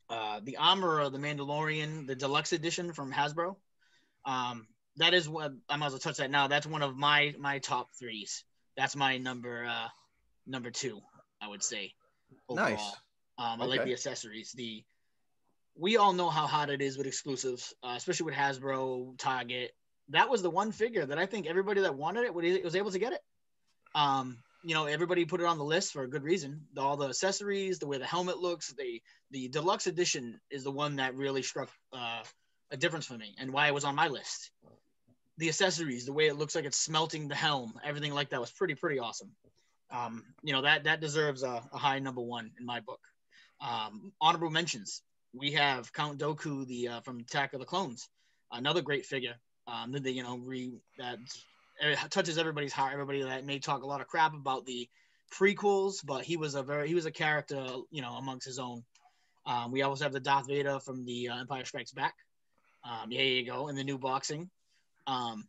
uh, the Armor of the Mandalorian, the deluxe edition from Hasbro. Um, that is what I might as well touch that now. That's one of my my top threes. That's my number uh, number two, I would say. Overall. Nice. Um, I like the accessories. The we all know how hot it is with exclusives, uh, especially with Hasbro, Target. That was the one figure that I think everybody that wanted it was was able to get it. Um, you know, everybody put it on the list for a good reason. All the accessories, the way the helmet looks, the the deluxe edition is the one that really struck uh, a difference for me and why it was on my list. The accessories, the way it looks like it's smelting the helm, everything like that was pretty pretty awesome. Um, you know that that deserves a, a high number one in my book. Um, honorable mentions: we have Count Dooku, the uh, from Attack of the Clones, another great figure. Um, that they, you know, re that touches everybody's heart. Everybody that may talk a lot of crap about the prequels, but he was a very he was a character, you know, amongst his own. Um, we also have the Darth Vader from the uh, Empire Strikes Back. Um, yeah, you go in the new boxing. Um,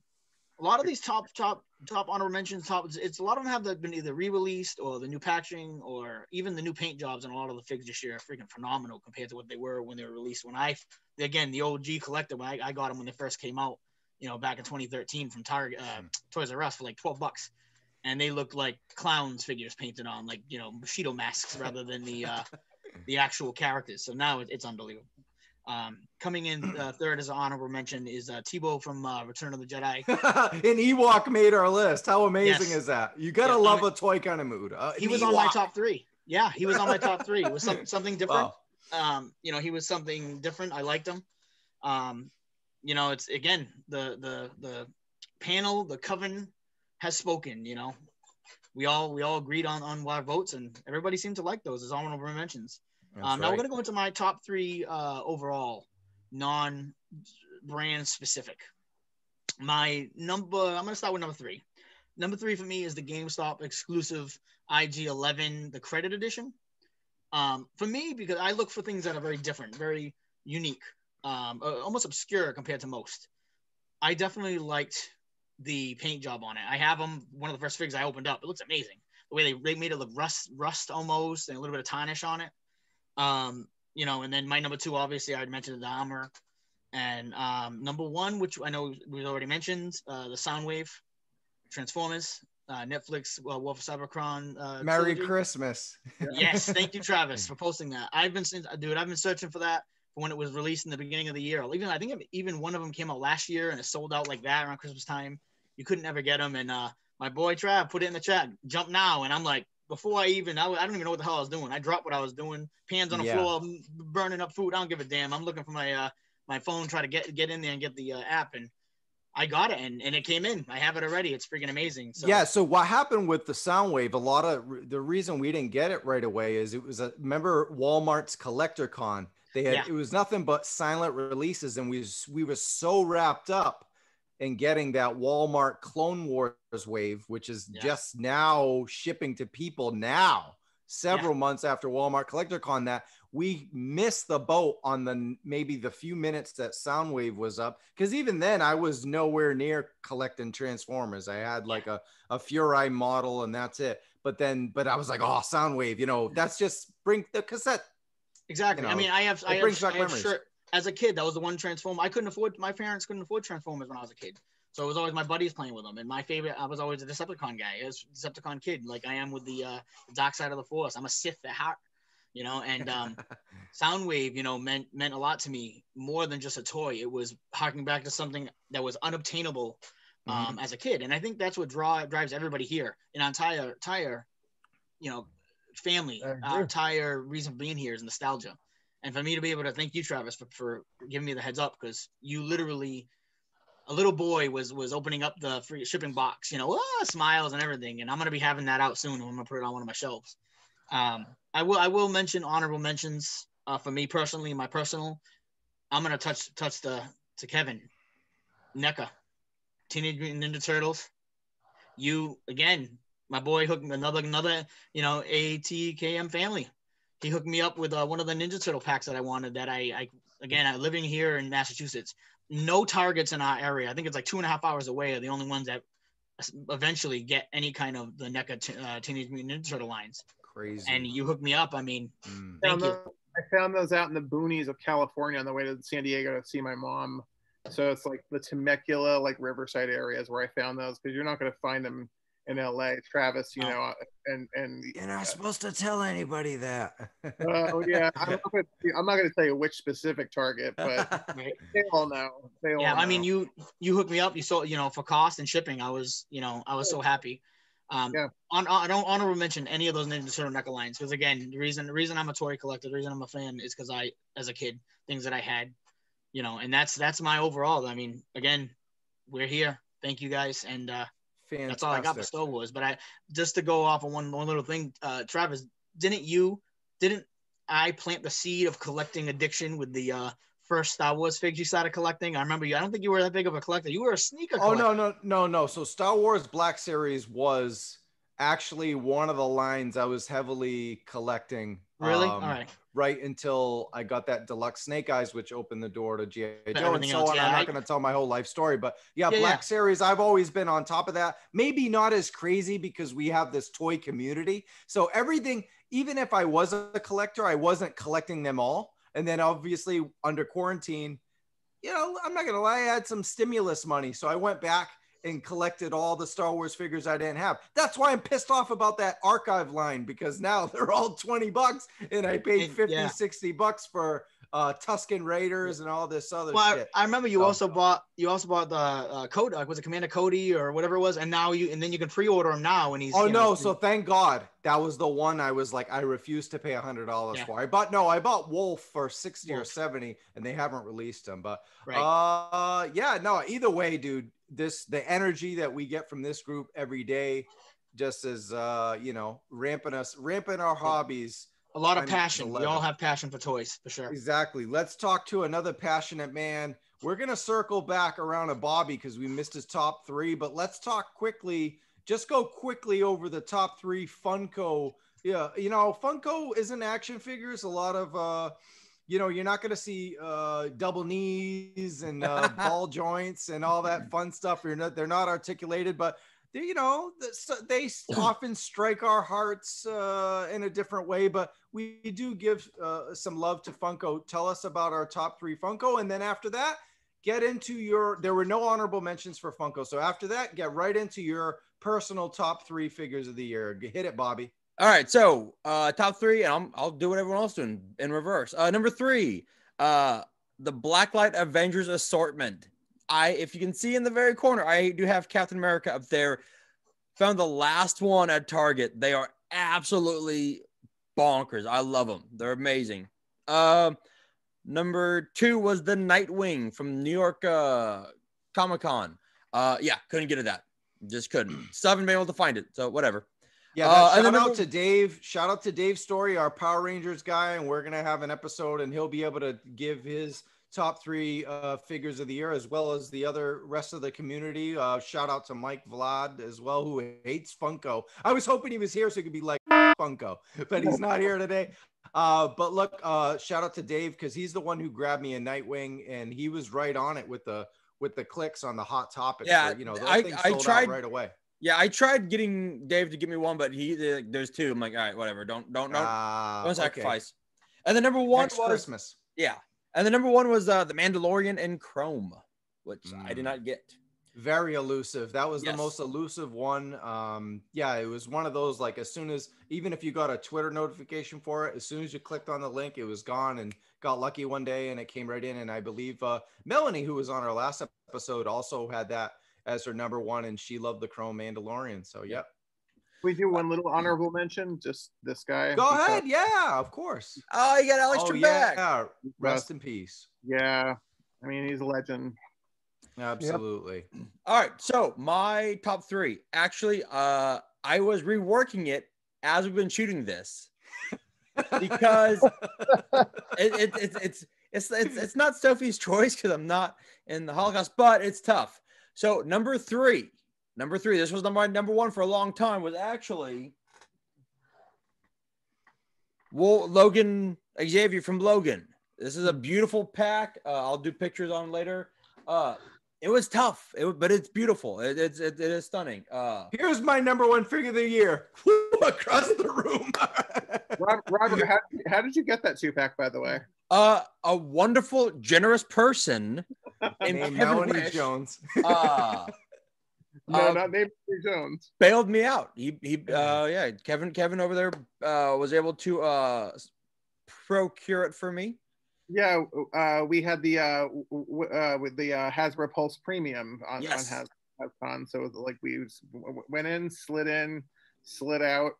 a lot of these top top top honorable mentions, top it's a lot of them have that been either re-released or the new patching or even the new paint jobs and a lot of the figs this year are freaking phenomenal compared to what they were when they were released. When I again the OG collector, when I, I got them when they first came out, you know, back in 2013 from Target, uh, Toys R Us for like 12 bucks, and they looked like clowns figures painted on, like you know, Bushido masks rather than the uh, (laughs) the actual characters. So now it, it's unbelievable. Um, coming in uh, (clears throat) third as an honorable mention is uh, Teebo from uh, Return of the Jedi. (laughs) and Ewok made our list. How amazing Yes. is that? You gotta Yeah, love a toy kind of mood. Uh, He was on my top three. Yeah, he was on my top three. It was some, (laughs) something different. Wow. Um, you know, he was something different. I liked him. Um, you know, it's again the the the panel, the coven has spoken. You know, we all we all agreed on on our votes, and everybody seemed to like those as honorable mentions. Um, Now we're gonna go into my top three uh, overall, non-brand specific. My number, I'm gonna start with number three. Number three for me is the GameStop exclusive IG11, the credit edition. Um, for me, because I look for things that are very different, very unique, um, uh, almost obscure compared to most. I definitely liked the paint job on it. I have them. One of the first figs I opened up. It looks amazing. The way they, they made it look rust, rust almost, and a little bit of tarnish on it. Um, you know, and then my number two, obviously, I already mentioned the armor, and um, number one, which I know we already mentioned, uh, the Soundwave, Transformers, uh, Netflix, uh, War for Cybertron. Uh, Merry trilogy. Christmas. (laughs) Yes, thank you, Travis, (laughs) for posting that. I've been, since- dude, I've been searching for that for when it was released in the beginning of the year. Even I think even one of them came out last year and it sold out like that around Christmas time. You couldn't ever get them, and uh, my boy Trav put it in the chat. Jump now, and I'm like, before I even, I, I don't even know what the hell I was doing. I dropped what I was doing, pans on the Yeah. floor, burning up food. I don't give a damn. I'm looking for my uh, my phone, try to get get in there and get the uh, app, and I got it, and, and it came in. I have it already. It's freaking amazing. So Yeah. So what happened with the Soundwave? A lot of the reason we didn't get it right away is it was a remember Walmart's Collector Con. They had Yeah. it was nothing but silent releases, and we was, we were so wrapped up in getting that Walmart Clone Wars wave, which is Yeah. just now shipping to people now, several months after Walmart Collector Con, that we missed the boat on the maybe the few minutes that Soundwave was up. Because even then, I was nowhere near collecting Transformers. I had like a a Furai model, and that's it. But then, but I was like, oh, Soundwave, you know, that's just bring the cassette. Exactly. you I mean, I have, I have, I have. As a kid. That was the one Transformer. I couldn't afford. My parents couldn't afford Transformers when I was a kid, so it was always my buddies playing with them. And my favorite, I was always a Decepticon guy. I was a Decepticon kid, like I am with the uh, Dark Side of the Force. I'm a Sith at heart, you know. And um, (laughs) Soundwave, you know, meant meant a lot to me more than just a toy. It was harking back to something that was unobtainable Mm-hmm. um, as a kid, and I think that's what draw drives everybody here. In our entire entire, you know, family, our entire reason for being here is nostalgia. And for me to be able to thank you, Travis, for, for giving me the heads up, because you literally, a little boy was was opening up the free shipping box, you know, ah, smiles and everything. And I'm gonna be having that out soon. I'm gonna put it on one of my shelves. Um, I will I will mention honorable mentions uh, for me personally, my personal. I'm gonna touch touch the to Kevin, NECA, Teenage Mutant Ninja Turtles. You again, my boy hooked another another you know ATKM family. He hooked me up with uh, one of the Ninja Turtle packs that I wanted. That I, I again, I living here in Massachusetts, no targets in our area. I think it's like two and a half hours away. Are the only ones that eventually get any kind of the NECA t- uh, Teenage Mutant Ninja Turtle lines. Crazy. And you hooked me up. I mean, Mm. thank found you. those- I found those out in the boonies of California on the way to San Diego to see my mom. So it's like the Temecula, like Riverside areas where I found those because you're not going to find them in LA. Travis, you Oh. know, and and You're not supposed to tell anybody that. oh yeah, I'm not gonna- I'm not going to tell you which specific target, but (laughs) they all know. They all yeah i mean you you hooked me up you saw you know for cost and shipping i was you know i was so happy um Yeah. on, on i don't honorable mention any of those ninja turtle NECA lines because again the reason the reason i'm a toy collector the reason i'm a fan is because i as a kid things that i had you know and that's that's my overall i mean again we're here thank you guys and uh Fantastic. that's all I got for Star Wars. But I just to go off on one one little thing, uh, Travis, didn't you didn't I plant the seed of collecting addiction with the uh, first Star Wars figs you started collecting? I remember you. I don't think you were that big of a collector. You were a sneaker. Oh no, no, no, no. So Star Wars Black Series was actually one of the lines I was heavily collecting. Really? um, All right. Right until I got that deluxe Snake Eyes, which opened the door to GI Joe and so else, on. yeah, I'm not going to tell my whole life story, but yeah, Yeah, Black yeah. Series. I've always been on top of that. Maybe not as crazy because we have this toy community. So everything, even if I was a collector, I wasn't collecting them all. And then obviously under quarantine, you know, I'm not gonna lie, I had some stimulus money, so I went back and collected all the Star Wars figures I didn't have. That's why I'm pissed off about that archive line because now (laughs) they're all 20 bucks and I paid And- 50, yeah. 60 bucks for uh Tusken Raiders and all this other Well, I, shit. I remember you So- also bought you also bought the uh, Cody. Was it Commander Cody or whatever it was? And now you and then you can pre-order him now. And he's Oh you no! know, So thank God that was the one I was like I refused to pay a hundred dollars Yeah. for. I bought no, I bought Wolffe for sixty or seventy, and they haven't released him. But right. Uh, yeah, no. Either way, dude, this the energy that we get from this group every day, just as uh, you know, ramping us, ramping our hobbies. A lot of passion. We all have passion for toys for sure. Exactly. Let's talk to another passionate man. We're gonna circle back around to Bobby because we missed his top three, but let's talk quickly. Just go quickly over the top three Funko. Yeah, you know, Funko isn't action figures. A lot of uh you know, you're not going to see uh, double knees and uh, (laughs) ball joints and all that fun stuff. You're not, they're not articulated, but they, you know, they (clears throat) often strike our hearts uh, in a different way. But we do give uh, some love to Funko. Tell us about our top three Funko, and then after that, get into your. There were no honorable mentions for Funko, so after that, get right into your personal top three figures of the year. Hit it, Bobby. All right, so uh, top three, and I'm, I'll do what everyone else doing in reverse. Uh, number three, uh, the Blacklight Avengers assortment. I, if you can see in the very corner, I do have Captain America up there. Found the last one at Target. They are absolutely bonkers. I love them. They're amazing. Uh, number two was the Nightwing from New York uh, Comic Con. Uh, yeah, couldn't get it that. Just couldn't. (clears throat) Still haven't been able to find it. So whatever. Yeah, Uh, shout then out to Dave. Shout out to Dave Story, our Power Rangers guy, and we're gonna have an episode, and he'll be able to give his top three uh, figures of the year, as well as the other rest of the community. Uh, shout out to Mike Vlad as well, who hates Funko. I was hoping he was here so he could be like Funko, but he's not here today. Uh, but look, uh, shout out to Dave because he's the one who grabbed me a Nightwing, and he was right on it with the with the clicks on the hot topics. Yeah, where, you know, that I- thing I sold out tried- right away. Yeah, I tried getting Dave to give me one, but he there's two. I'm like, all right, whatever. Don't don't don't, Ah, don't okay. sacrifice. And the number one Next was Christmas. yeah, and the number one was uh, the Mandalorian in Chrome, which I did Mm. not get. very elusive that was Yes. the most elusive one um yeah it was one of those like as soon as even if you got a twitter notification for it as soon as you clicked on the link it was gone and got lucky one day and it came right in and i believe uh melanie who was on our last episode also had that as her number one and she loved the chrome mandalorian so yeah We do one little honorable mention, just this guy. go because- ahead yeah of course Oh, you got Alex oh Trebek. yeah rest in peace Yeah, I mean he's a legend. absolutely All right, so my top three. Actually, uh, I was reworking it as we've been shooting this (laughs) because it, it, it's, it's it's it's it's not Sophie's choice because I'm not in the Holocaust, but it's tough. So number three, number three. This was number number one for a long time. Was actually well Logan Xavier from Logan. This is a beautiful pack. Uh, I'll do pictures on later. Uh, it was tough, it, but it's beautiful. It, it's it, it is stunning. Uh, here's my number one figure of the year (laughs) across the room (laughs) Rob, Robert, how, how did you get that two pack, by the way? uh, a wonderful, generous person (laughs) named named melanie jones uh, No, Uh, not David Jones. bailed me out. He he uh yeah, Kevin Kevin over there uh was able to uh procure it for me. Yeah, uh, we had the uh, w- w- uh, with the uh, Hasbro Pulse Premium on, Yes. on Has- HasCon. So it was like we was- w- w- went in, slid in, slid out,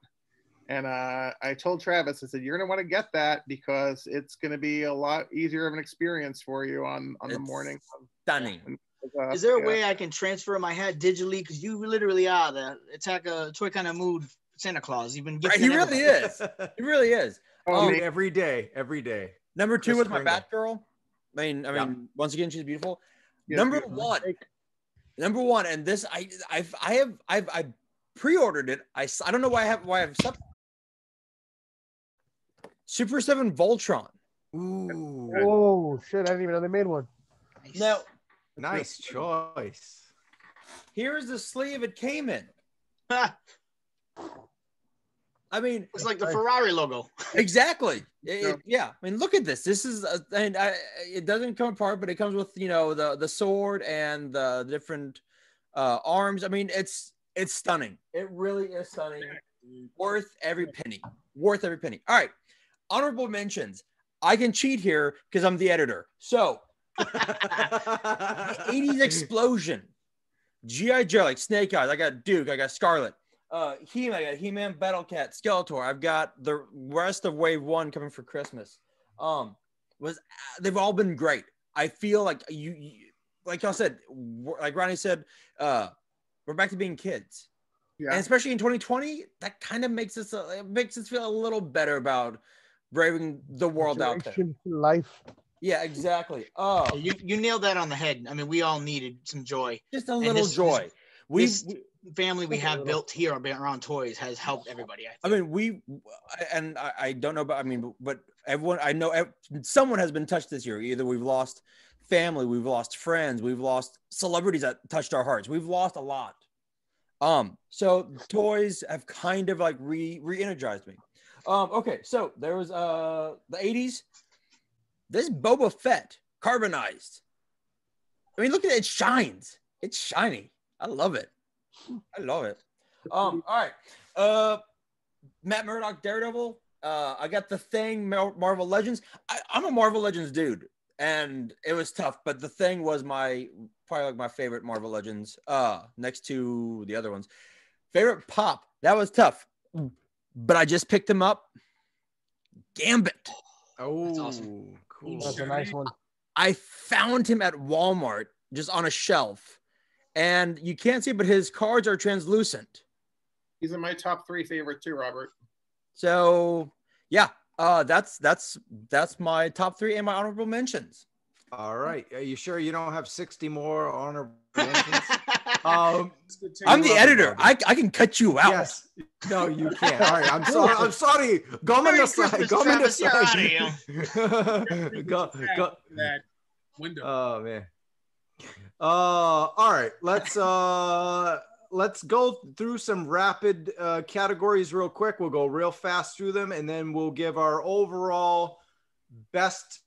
and uh, I told Travis, I said, "You're gonna want to get that because it's gonna be a lot easier of an experience for you on on the morning." Stunning. Uh, Is there a yeah. way I can transfer my hat digitally? Because you literally are the attack a toy kind of mood Santa Claus. You've been Right, he really is. He really is. Oh, Um, every day, every day. Number two Chris was my Kringle. Batgirl. I mean, I Yeah. mean, once again, she's beautiful. Yeah, Number beautiful. one, number one, and this I I've I have I've I pre-ordered it. I I don't know why I have why I've sub- Super Seven Voltron. Ooh, Oh shit! I didn't even know they made one. Now nice (laughs) choice. here's the sleeve it came in. (laughs) I mean, it's like the Ferrari logo. (laughs) exactly. It- Yeah. it- yeah. I mean, look at this. This is a, and I, it doesn't come apart, but it comes with you know the the sword and the different uh, arms. I mean, it's it's stunning. It really is stunning. Worth every penny. Worth every penny. All right. Honorable mentions. I can cheat here because I'm the editor. So the (laughs) 80s explosion. G.I. Joe, like Snake Eyes. I got Duke. I got Scarlett. Uh, He-Man. I got He-Man, Battle Cat, Skeletor. I've got the rest of Wave One coming for Christmas. Um, was they've all been great. I feel like you, you like y'all said, like Ronnie said, uh, we're back to being kids, and Yeah. especially in 2020, that kind of makes us a, it makes us feel a little better about braving the world out there. Life. Yeah, exactly. Oh, You you nailed that on the head. I mean, we all needed some joy. just a little this- joy. We, Family we have built here around toys has helped everybody. I, I mean, we, and I, I don't know about, I mean, but everyone, I know someone has been touched this year. Either we've lost family, we've lost friends, we've lost celebrities that touched our hearts. We've lost a lot. Um, so toys have kind of like re re-energized me. Um, okay, so there was uh the 80s. This Boba Fett carbonized. I mean, look at it, it shines. It's shiny. I love it. I love it. Um, all right. Uh Matt Murdock, Daredevil. Uh, I got the thing, Marvel Legends. I, I'm a Marvel Legends dude, and it was tough, but the thing was my probably like my favorite Marvel Legends. Uh, next to the other ones, favorite pop. That was tough, but I just picked him up. Gambit. Oh, awesome. Cool. That's a nice one. I found him at Walmart just on a shelf, and you can't see, but his cards are translucent. He's in my top three favorite too, Robert. So yeah, uh, that's that's that's my top three and my honorable mentions. All right. Are you sure you don't have 60 more honorable (laughs) mentions? Um, It's good take. I'm the editor. I, I can cut you out. yes. No, you can't. All right. I'm (laughs) sorry. I'm sorry. Go Merry on the side. Christmas, Go on the Travis, you're side. (laughs) go, go. that window. Oh man. Uh, all right. Let's uh let's go through some rapid uh, categories real quick. We'll go real fast through them, and then we'll give our overall best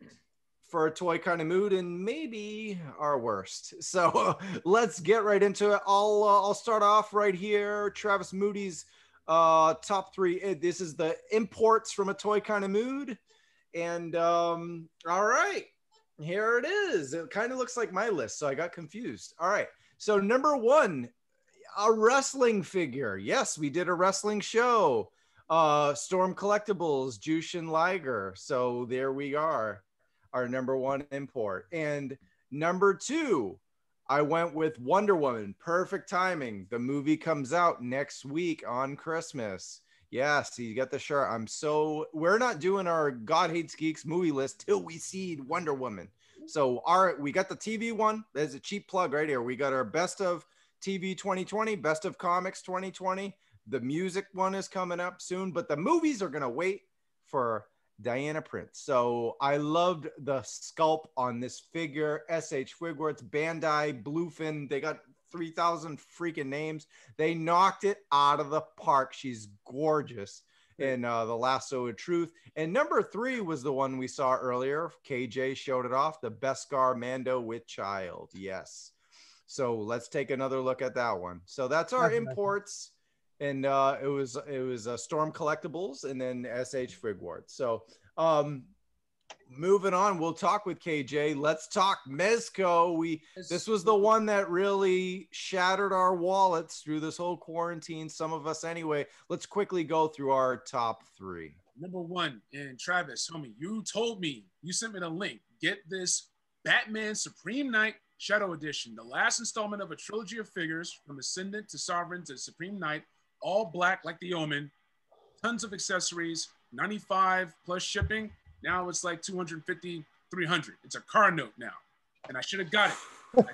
for a toy kind of mood and maybe our worst. (laughs) So let's get right into it. I'll uh, I'll start off right here. Travis Moody's uh, top three. Eh, This is the imports from a toy kind of mood, and um, all right. Here it is. It kind of looks like my list, so I got confused. All right. So number one, a wrestling figure. Yes, we did a wrestling show. Uh, Storm Collectibles, Jushin Liger. So there we are, our number one import. And number two, I went with Wonder Woman. Perfect timing. The movie comes out next week on Christmas. Yes, you got the shirt. I'm so we're not doing our God Hates Geeks movie list till we see Wonder Woman. So our we got the TV one. There's a cheap plug right here. We got our best of TV 2020, best of comics 2020. The music one is coming up soon, but the movies are gonna wait for Diana Prince. So I loved the sculpt on this figure. SH Figuarts, Bandai, Bluefin. They got 3,000 freaking names. They knocked it out of the park. She's gorgeous in uh, The Lasso of Truth. And number three was the one we saw earlier. KJ showed it off the Beskar Mando with Child. Yes. So let's take another look at that one. So that's our That's a nice one. imports. And uh, it was it was uh, Storm Collectibles and then SH Figuarts. So um, moving on, we'll talk with KJ. Let's talk Mezco. We this was the one that really shattered our wallets through this whole quarantine. Some of us, anyway. Let's quickly go through our top three. Number one, and Travis, homie, you told me, you sent me the link. Get this Batman Supreme Knight Shadow Edition, the last installment of a trilogy of figures from Ascending to Sovereign to Supreme Knight, all black like the Omen, tons of accessories, 95 plus shipping. Now it's like 250 300. It's a car note now, and I should have got it. (laughs)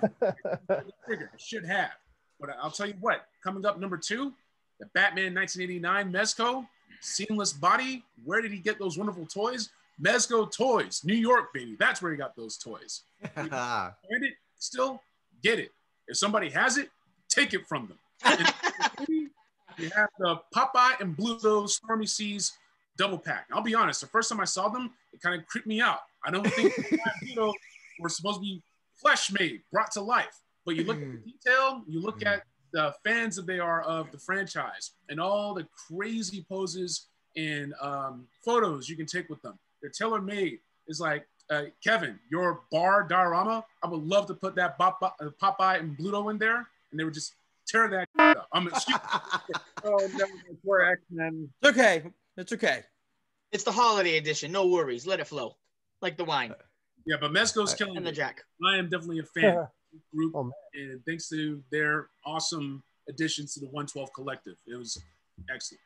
I, figure I should have. But I'll tell you what, coming up number two, the Batman 1989 Mezco, seamless body. Where did he get those wonderful toys? Mezco Toys, New York, baby. That's where he got those toys. (laughs) Find it, still get it. If somebody has it, take it from them. (laughs) you have the Popeye and Bluto Stormy Seas double pack. I'll be honest, the first time I saw them, it kind of creeped me out. I don't think (laughs) Bluto were supposed to be flesh made, brought to life. But you look at the detail, you look at the fans that they are of the franchise and all the crazy poses and um, photos you can take with them. They're tailor made. It's like uh, Kevin, your bar diorama. I would love to put that uh, Popeye and Bluto in there, and they were just tear that (laughs) up. I'm excuse (laughs) oh no, poor X Men. It's okay. It's okay. It's the holiday edition. No worries. Let it flow, like the wine Yeah, but Mezco's uh, killing and the me. Jack. I am definitely a fan of (laughs) the group, Oh, and thanks to their awesome additions to the 112 collective, it was excellent.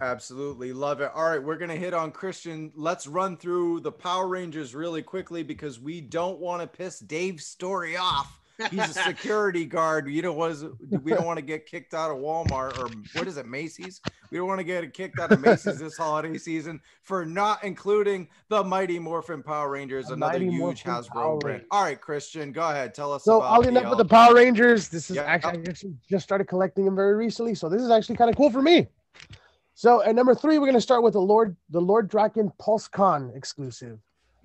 Absolutely love it. All right, we're gonna hit on Christian. Let's run through the Power Rangers really quickly because we don't want to piss Dave's story off. He's a (laughs) security guard. You know, was we don't want to get kicked out of Walmart or what is it, Macy's? We don't want to get kicked out of Macy's this holiday season for not including the Mighty Morphin Power Rangers, The another Mighty huge Morphin Power Hasbro brand. Rangers. All right, Christian, go ahead. Tell us So about I'll end up with the Power Rangers. This is Yep. actually I actually just started collecting them very recently, so this is actually kind of cool for me. So at number three, we're gonna start with the Lord the Lord Drakkon Pulse Con exclusive.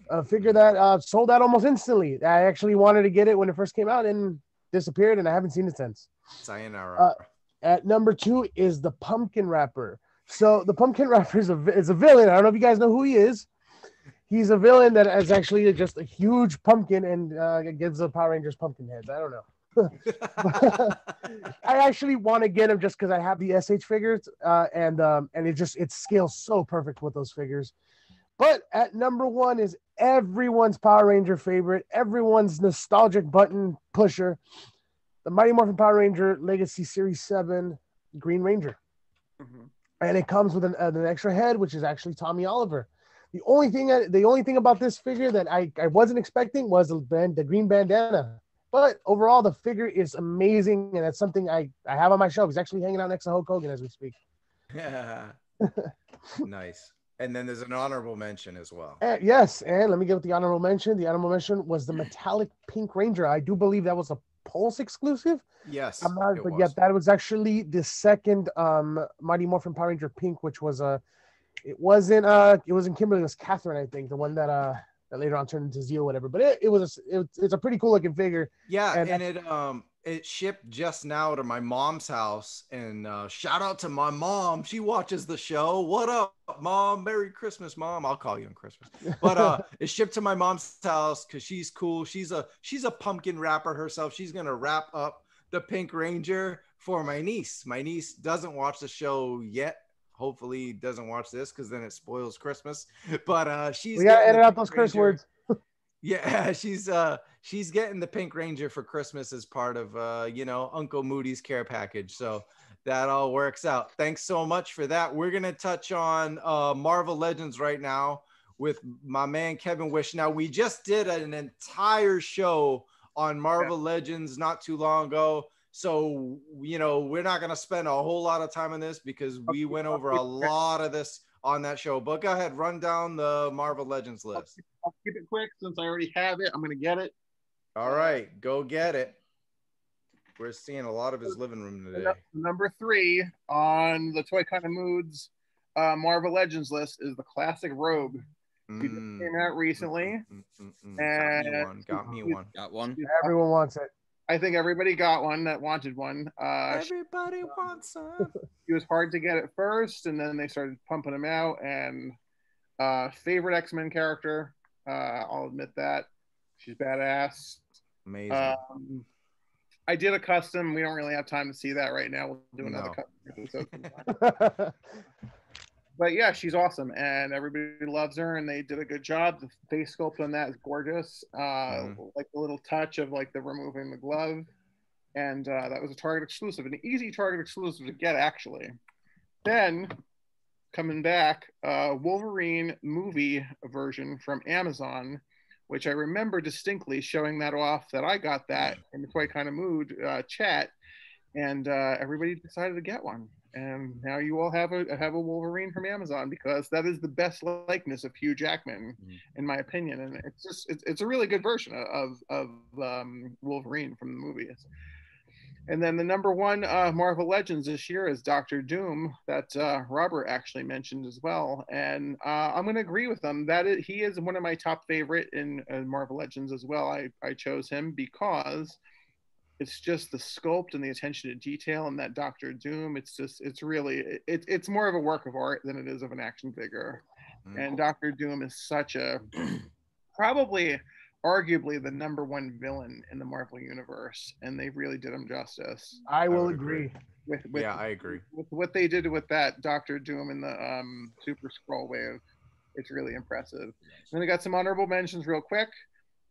A figure that uh, sold out almost instantly. I actually wanted to get it when it first came out and disappeared, and I haven't seen it since. Sayonara. Uh, At number two is the Pumpkin Rapper. So the Pumpkin (laughs) Rapper is a is a villain. I don't know if you guys know who he is. He's a villain that is actually just a huge pumpkin and uh, gives the Power Rangers pumpkin heads. I don't know. (laughs) I actually want to get him just because I have the SH figures, uh, and um, and it just it scales so perfect with those figures. But at number one is everyone's Power Ranger favorite, everyone's nostalgic button pusher, the Mighty Morphin Power Ranger Legacy Series Seven Green Ranger, mm-hmm. and it comes with an, uh, an extra head, which is actually Tommy Oliver. The only thing, I, the only thing about this figure that I, I wasn't expecting was the band, the green bandana. But overall, the figure is amazing, and that's something I, I have on my shelf. He's actually hanging out next to Hulk Hogan as we speak. Yeah. (laughs) (laughs) nice. And then there's an honorable mention as well. And yes, and let me get with the honorable mention. The honorable mention was the metallic pink ranger. I do believe that was a Pulse exclusive. Yes. I'm not, but was. yeah, that was actually the second um Mighty Morphin Power Ranger Pink, which was a. it wasn't uh, it wasn't Kimberly, it was Catherine, I think, the one that uh that later on turned into Z or whatever. But it, it was a, it, it's a pretty cool looking figure. Yeah, And and, it um it shipped just now to my mom's house. And uh, shout out to my mom. She watches the show. What up, mom? Merry Christmas, mom. I'll call you on Christmas. But uh (laughs) it shipped to my mom's house because she's cool. She's a she's a pumpkin wrapper herself. She's gonna wrap up the Pink Ranger for my niece. My niece doesn't watch the show yet. Hopefully doesn't watch this because then it spoils Christmas. But uh she's we gotta edit out those curse words. Yeah, (laughs) she's uh she's getting the Pink Ranger for Christmas as part of uh you know Uncle Moody's care package. So that all works out. Thanks so much for that. We're gonna touch on uh Marvel Legends right now with my man Kevin Wish. Now we just did an entire show on Marvel Legends not too long ago. So you know we're not gonna spend a whole lot of time on this because we went over a lot of this on that show. But go ahead, run down the Marvel Legends list. I'll keep it quick since I already have it. I'm gonna get it. All right, go get it. We're seeing a lot of his living room today. Number three on the Toy Kind of Moods uh, Marvel Legends list is the classic Rogue. He just Mm, came out recently. mm, mm, mm. Got me one. Got me one. Got one. Everyone wants it. I think everybody got one that wanted one. Uh, Everybody wants some. (laughs) it was hard to get at first, and then they started pumping him out. And uh, favorite X Men character, uh, I'll admit that she's badass. Amazing. Um, I did a custom. We don't really have time to see that right now. We'll do another No. custom (laughs) but yeah, she's awesome, and everybody loves her, and they did a good job. The face sculpt on that is gorgeous. Uh, Mhm. Like the little touch of like the removing the glove, and uh, that was a Target exclusive, an easy Target exclusive to get actually. Then coming back, uh, Wolverine movie version from Amazon which I remember distinctly showing that off that I got that in the Toy Kind of Mood uh, chat, and uh, everybody decided to get one. And now you all have a have a Wolverine from Amazon because that is the best likeness of Hugh Jackman, Mhm. in my opinion. And it's just it's, it's a really good version of of um, Wolverine from the movies. And then the number one uh, Marvel Legends this year is Doctor Doom that uh, Robert actually mentioned as well, and uh, I'm going to agree with him that it, he is one of my top favorite in, in Marvel Legends as well. I I chose him because it's just the sculpt and the attention to detail and that Doctor Doom. It's just it's really it, it's more of a work of art than it is of an action figure. Mm. And Doctor Doom is such a (clears throat) probably arguably the number one villain in the Marvel universe, and they really did him justice I will would agree. agree. with with, yeah, I agree. with what they did with that Doctor Doom in the um, Super Skrull wave. It's really impressive. Then we got some honorable mentions real quick.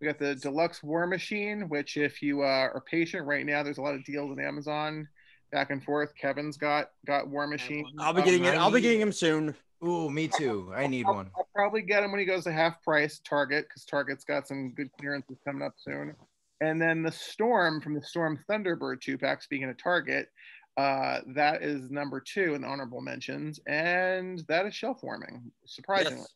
We got the Deluxe War Machine, which if you uh, are patient right now, there's a lot of deals on Amazon back and forth. Kevin's got got War Machine. I'll be Um, getting it. I I'll be getting him soon. Ooh, me too. I need I'll, one. I'll probably get him when he goes to half price Target because Target's got some good clearances coming up soon. And then the Storm from the Storm Thunderbird two pack. Speaking of Target, uh, that is number two in the honorable mentions, and that is shelf warming. Surprisingly, Yes.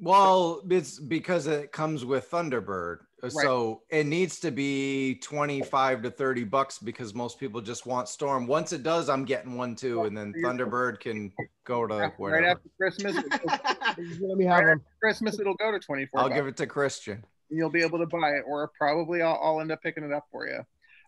Well, it's because it comes with Thunderbird. So it needs to be 25 to 30 bucks because most people just want Storm. Once it does, I'm getting one too. And then Thunderbird can go to right after Christmas, it goes- (laughs) Let me have one. Christmas it'll go to twenty four. I'll give it to Christian. You'll be able to buy it, or probably I'll, I'll end up picking it up for you.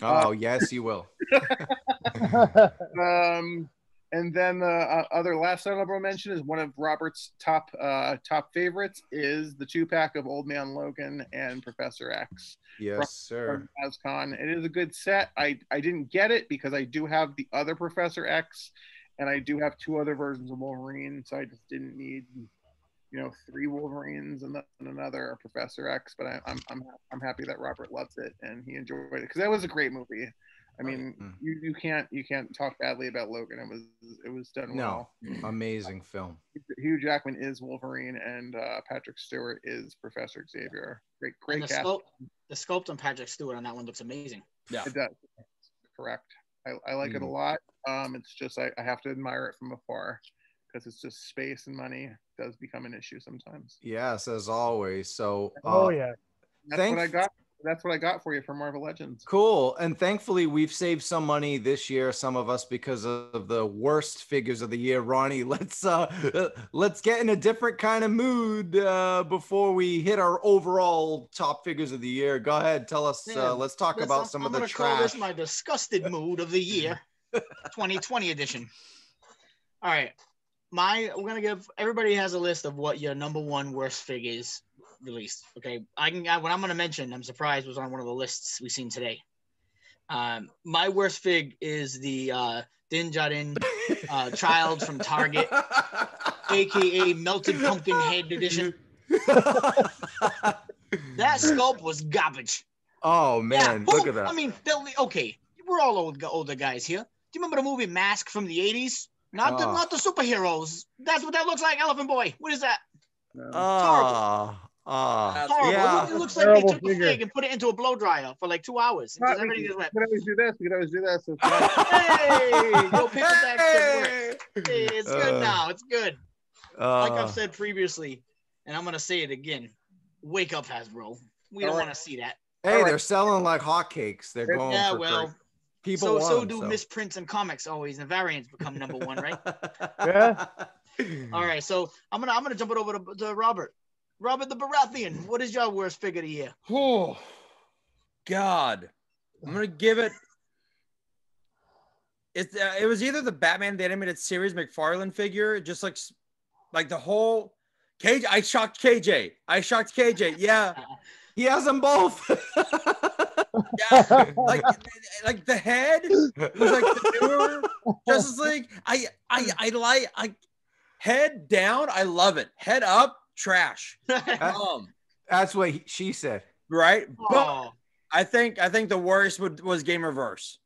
Oh, yes, you will. (laughs) (laughs) Um, and then the uh, other last honorable mention is one of Robert's top uh, top favorites is the two pack of Old Man Logan and Professor X Yes, sir. from HasCon. It is a good set. I I didn't get it because I do have the other Professor X, and I do have two other versions of Wolverine, so I just didn't need you know three Wolverines and then another Professor X. But I, I'm I'm I'm happy that Robert loves it and he enjoyed it because that was a great movie. I mean, Mm. you, you can't you can't talk badly about Logan. It was it was done No, well. amazing film. Hugh Jackman is Wolverine and uh, Patrick Stewart is Professor Xavier. Great And great the cast. sculpt, the sculpt on Patrick Stewart on that one looks amazing. Yeah. It does. Correct. I, I like it a Mm. lot. Um, it's just I, I have to admire it from afar because it's just space and money does become an issue sometimes. Yes, as always. So, oh uh, yeah. That's Thank- what I got. That's what I got for you for Marvel Legends. Cool. And thankfully, we've saved some money this year, some of us because of the worst figures of the year. Ronnie, (laughs) let's uh let's get in a different kind of mood uh before we hit our overall top figures of the year. Go ahead, tell us Yeah, uh, let's talk This- about I'm- some I'm of the gonna call trash. this my disgusted mood of the year, (laughs) 2020 edition. All right, my we're gonna give everybody has a list of what your number one worst figures released. Okay, I can I, what I'm gonna mention. I'm surprised was on one of the lists we've seen today. Um, my worst fig is the uh, Din Djarin uh, child from Target, (laughs) aka melted pumpkin head edition. That sculpt was garbage. oh man, who- look at that. I mean, okay, we're all old, older guys here. Do you remember the movie Mask from the '80s? Not the Oh. not the superheroes. That's what that looks like. Elephant Boy. What is that? Um, Horrible. yeah. It, looks like they took figure. a fig and put it into a blow dryer for like two hours. Well, Because everything just we went. could always do this. We could always do this. It's (laughs) Hey, yo, paper bags Hey! Hey, it's good Uh, now. It's good. Like uh, I've said previously, and I'm gonna say it again. Wake up, Hasbro. We don't All right. want to see that. hey, Alright. they're selling like hotcakes. They're going Yeah, for well, for- people so want so them, do misprints and comics always, and variants become number one, right? (laughs) Yeah. All right, so I'm gonna I'm gonna jump it over to, to Robert. Robert the Baratheon. What is your worst figure of the year? Oh, God. I'm going to give it. It, uh, it was either the Batman the Animated Series McFarlane figure, just like like the whole KJ. I shocked KJ. I shocked KJ. Yeah. He has them both. (laughs) Yeah. like like the head was like the newer Justice League. I I I like I head down. I love it. Head up, trash. (laughs) Um, That's what he, she said. right. But oh, I think I think the worst would, was Gamerverse.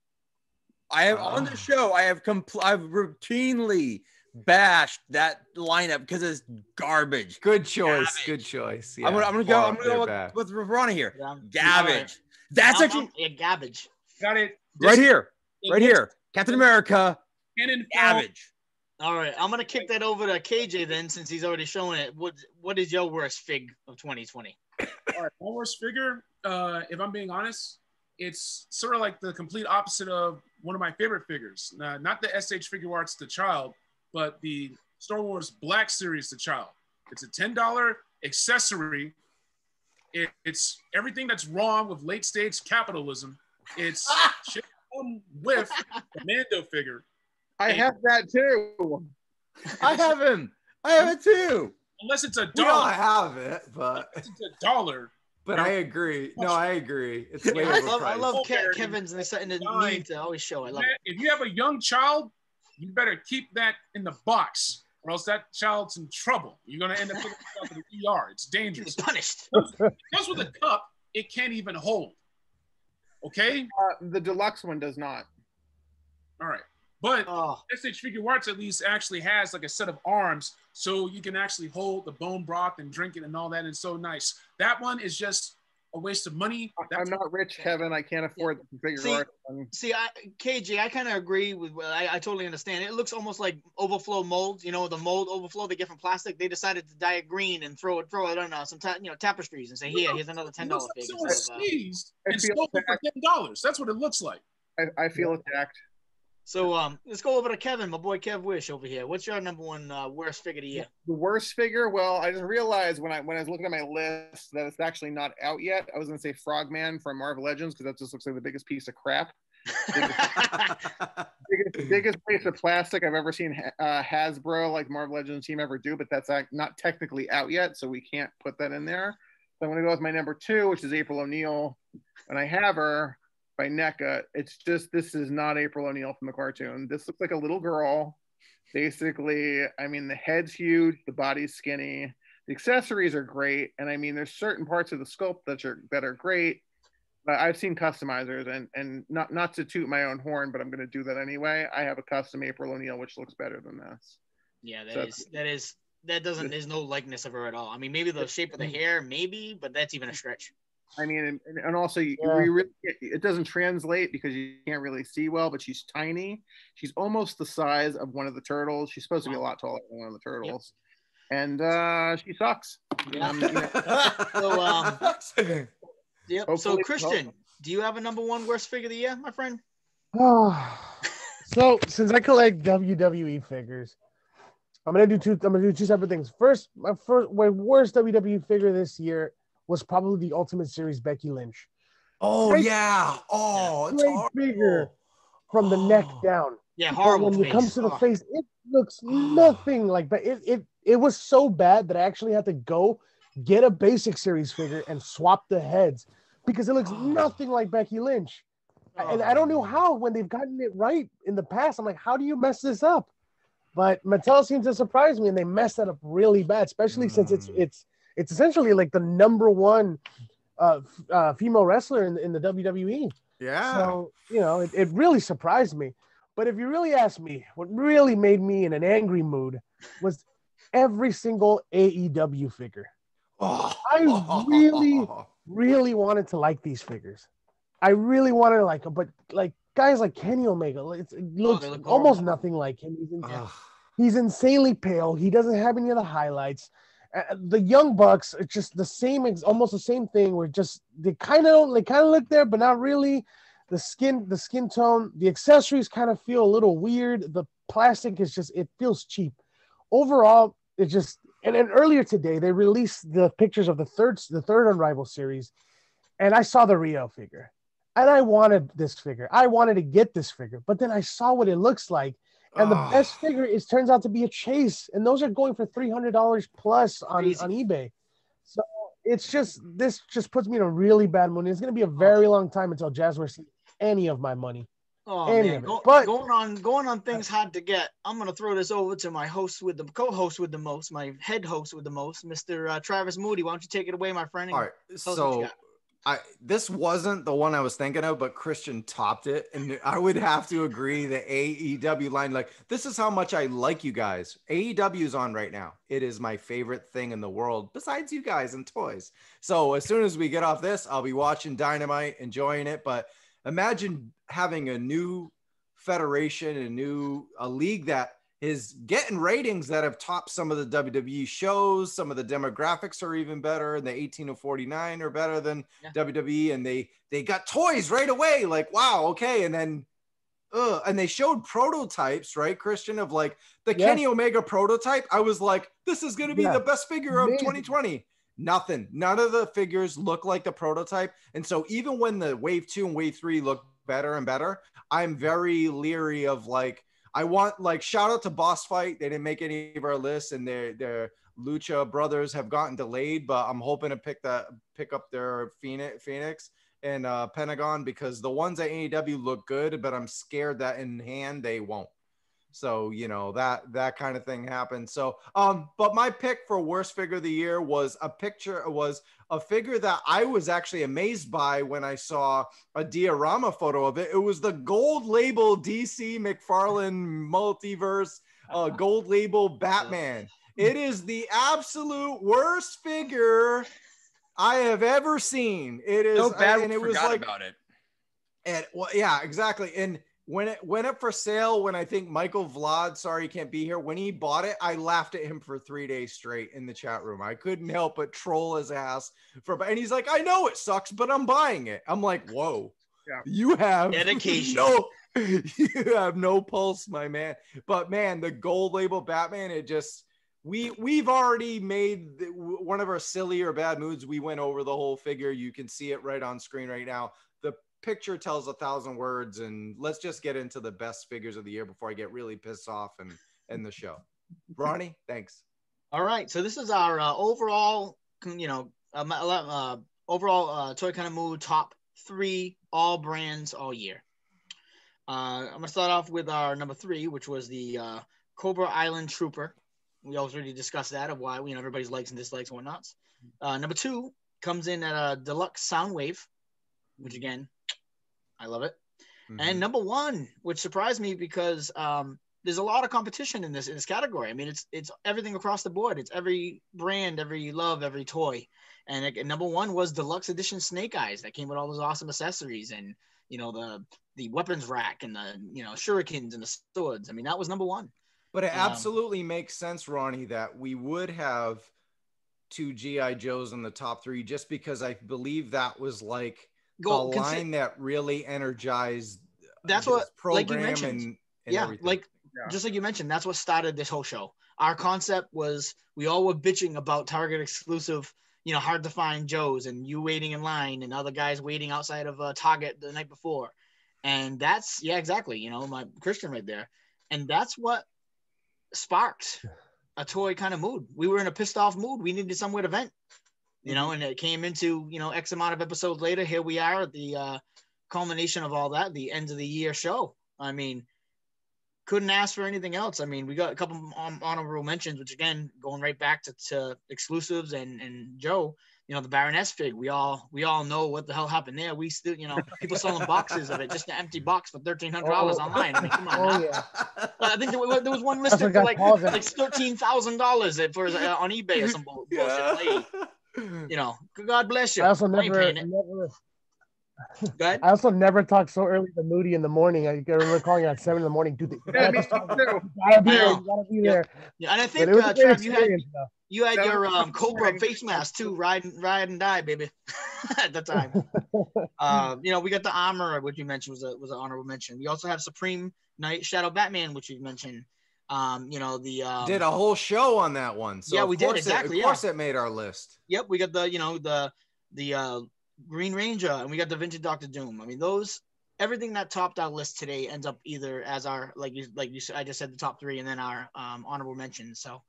I have on Ah. the show. I have compl- I've routinely bashed that lineup because it's garbage. Good choice. Garbage. Good choice. I'm gonna, I'm gonna go. I'm gonna go with, back. with Ronnie here. Yeah. Garbage. That's I'm- actually yeah, garbage. Got it. right here, right here. Captain America, Cannon garbage. All right, I'm gonna kick that over to KJ then, since he's already showing it. What What is your worst fig of 2020? All right, my worst figure, uh, if I'm being honest, it's sort of like the complete opposite of one of my favorite figures. Uh, not the SH Figuarts The Child, but the Star Wars Black Series The Child. It's a $10 accessory. It, it's everything that's wrong with late stage capitalism. It's (laughs) with the Mando figure. I have that too. I have him. I have it too. Unless it's a We all dollar. have it, but Unless it's a dollar. but I agree. No, I agree. It's way I love, I love Ke- Kevin's and the, and the Nine. need to always show. I love it. if you have a young child, you better keep that in the box, or else that child's in trouble. You're gonna end up taking yourself to the ER. It's He's dangerous. punished. Because with a cup, it can't even hold. Okay, Uh, the deluxe one does not. all right, but Oh, SH Figuarts at least actually has like a set of arms, so you can actually hold the bone broth and drink it and all that. And so nice. That one is just a waste of money. I- That's I'm not rich, Kevin. I can't afford the figure See- art. one. see, I, KJ, I kind of agree with. well, I, I totally understand. It looks almost like overflow mold. You know, the mold overflow they get from plastic. They decided to dye it green and throw it, throw it on uh, some, ta- you know, tapestries and say, here, here's another ten It dollar looks like fig. someone instead of, uh, sneezed I and feel sold it for bad. ten dollars. That's what it looks like. I, I feel attacked. So um, let's go over to Kevin, my boy Kev Wish over here. What's your number one uh, worst figure of the year? The worst figure. Well, I just realized when I when I was looking at my list that it's actually not out yet. I was gonna say Frogman from Marvel Legends because that just looks like the biggest piece of crap. (laughs) biggest, biggest piece of plastic I've ever seen uh, Hasbro, like Marvel Legends team, ever do. But that's not technically out yet, so we can't put that in there. So I'm gonna go with my number two, which is April O'Neil, and I have her by NECA. It's just this is not April O'Neil from the cartoon. This looks like a little girl. Basically, I mean the head's huge, the body's skinny, the accessories are great, and I mean there's certain parts of the sculpt that are that are great. But I've seen customizers, and and not not to toot my own horn, but I'm going to do that anyway. I have a custom April O'Neil, which looks better than this. Yeah, that So- is that is that doesn't there's no likeness of her at all. I mean, maybe the shape of the (laughs) hair, maybe, but that's even a stretch. I mean, and, and also Yeah. we really, it doesn't translate because you can't really see well, but she's tiny. She's almost the size of one of the turtles. She's supposed to be a lot taller than one of the turtles, and uh, she sucks. Yeah. Um, you know, (laughs) So, um, (laughs) Yep. So Christian, do you have a number one worst figure of the year, my friend? (sighs) so since I collect WWE figures, I'm gonna do two. I'm gonna do two separate things. First, my first, my worst WWE figure this year was probably the Ultimate Series Becky Lynch. oh Great- yeah. Oh, it's Great horrible. figure from the neck Oh. down. Yeah, But when face. it comes to the Oh. face, it looks nothing like that. It, it it was so bad that I actually had to go get a basic series figure and swap the heads because it looks nothing like Becky Lynch. And I don't know how when they've gotten it right in the past. I'm like, how do you mess this up? But Mattel seems to surprise me, and they messed that up really bad, especially since it's Mm. it's it's essentially like the number one uh, uh, female wrestler in, in the WWE. Yeah. So, you know, it, it really surprised me. But if you really ask me, what really made me in an angry mood was every single AEW figure. Oh. I really- (laughs) Really wanted to like these figures. I really wanted to like them, but like guys like Kenny Omega, like, it's, it looks Oh, look almost nothing like him. He's, in, Ugh. he's insanely pale. He doesn't have any of the highlights. Uh, the Young Bucks, are just the same, almost the same thing. Where just they kind of they kind of look there, but not really. The skin, the skin tone, the accessories kind of feel a little weird. The plastic is just, it feels cheap. Overall, it just. And then earlier today, they released the pictures of the third, the third Unrival series, and I saw the Rio figure, and I wanted this figure. I wanted to get this figure, but then I saw what it looks like, and the Ugh. best figure is turns out to be a chase, and those are going for three hundred dollars plus on, Crazy. on eBay. So it's just this just puts me in a really bad mood. It's gonna be a very long time until Jazzware sees any of my money. Oh Any man. Go- But- going on going on things hard to get. I'm gonna throw this over to my host with the co-host with the most, my head host with the most, Mr. Uh, Travis Moody. Why don't you take it away, my friend? All right. tell what you So got. I this wasn't the one I was thinking of, but Christian topped it, and (laughs) I would have to agree. The AEW line, like this, is how much I like you guys. AEW is on right now. It is my favorite thing in the world, besides you guys and toys. So as soon as we get off this, I'll be watching Dynamite, enjoying it. But imagine having a new federation, a new a league that is getting ratings that have topped some of the WWE shows. Some of the demographics are even better, and the 18 to 49 are better than yeah. WWE. And they they got toys right away. Like, wow, okay. And then, uh, and they showed prototypes, right, Christian, of like the yeah. Kenny Omega prototype. I was like, this is going to be yeah. the best figure of 2020. Nothing. None of the figures look like the prototype. And so even when the wave two and wave three look better and better, I'm very leery of like I want like shout out to Boss Fight. They didn't make any of our lists, and their their Lucha brothers have gotten delayed, but I'm hoping to pick that pick up their Fenix Fenix and uh, Pentagon because the ones at AEW look good, but I'm scared that in hand they won't. So you know that that kind of thing happened. So um, but my pick for worst figure of the year was a picture was a figure that I was actually amazed by when I saw a diorama photo of it. It was the gold label DC McFarlane multiverse uh, (laughs) gold label Batman. It is the absolute worst figure I have ever seen. It is so bad, and it was like about it. And well, yeah, exactly. And when it went up for sale, when I think Michael Vlad, sorry, he can't be here, when he bought it, I laughed at him for three days straight in the chat room. I couldn't help but troll his ass for, and he's like, I know it sucks, but I'm buying it. I'm like, whoa, yeah. you have (laughs) dedication. No, you have no pulse, my man. But man, the gold label Batman, it just, we we've already made one of our silly or bad moods. We went over the whole figure. You can see it right on screen right now picture tells a thousand words and let's just get into the best figures of the year before i get really pissed off and end the show. Ronnie (laughs) thanks. All right so this is our uh, overall you know uh, uh, overall uh, toy kind of mood top three all brands all year. Uh, i'm gonna start off with our number three which was the uh, cobra island trooper. We already discussed that of why you know everybody's likes and dislikes and whatnots. Uh, number two comes in at a deluxe soundwave which again I love it. Mm-hmm. And number one, which surprised me because um, there's a lot of competition in this in this category. I mean, it's it's everything across the board. It's every brand, every love, every toy. And it, number one was deluxe edition Snake Eyes that came with all those awesome accessories and you know the the weapons rack and the you know shurikens and the swords. I mean, that was number one. But it um, absolutely makes sense, Ronnie, that we would have two GI Joes in the top three, just because I believe that was like Go, the line that really energized that's what program like you mentioned. And, and yeah, everything. like yeah. just like you mentioned, that's what started this whole show. Our concept was we all were bitching about Target exclusive, you know, hard to find Joes and you waiting in line and other guys waiting outside of uh, Target the night before. And that's yeah, exactly. You know, my Christian right there. And that's what sparked a toy kind of mood. We were in a pissed off mood. We needed somewhere to vent you know, and it came into, you know, X amount of episodes later. Here we are at the uh, culmination of all that, the end of the year show. I mean, couldn't ask for anything else. I mean, we got a couple honorable mentions, which again, going right back to, to exclusives and, and Joe, you know, the Baroness fig. We all we all know what the hell happened there. We still, you know, people selling boxes of it, just an empty box for thirteen hundred dollars oh. online. I mean, come on. Oh, yeah. I think there, there was one listed for like like thirteen thousand dollars for uh, on eBay or (laughs) some bullshit. Yeah. (clears throat) you know, God bless you. I also never, never I also never talk so early to Moody in the morning. I remember calling at seven in the morning. Dude, you gotta, be, gotta be there. You gotta be there. Yeah, and I think uh, Trev, you had you had your um, Cobra face mask too. Ride, and ride and die, baby. (laughs) at the time, um, (laughs) you know, we got the armor, which you mentioned was a was an honorable mention. We also have Supreme Knight Shadow Batman, which you mentioned. Um, you know, the um, did a whole show on that one. So yeah, we did exactly. It, of course, yeah. it made our list. Yep, we got the you know the the uh, Green Ranger and we got the Vintage Doctor Doom. I mean, those everything that topped our list today ends up either as our like you like you said, I just said the top three and then our um, honorable mentions. So,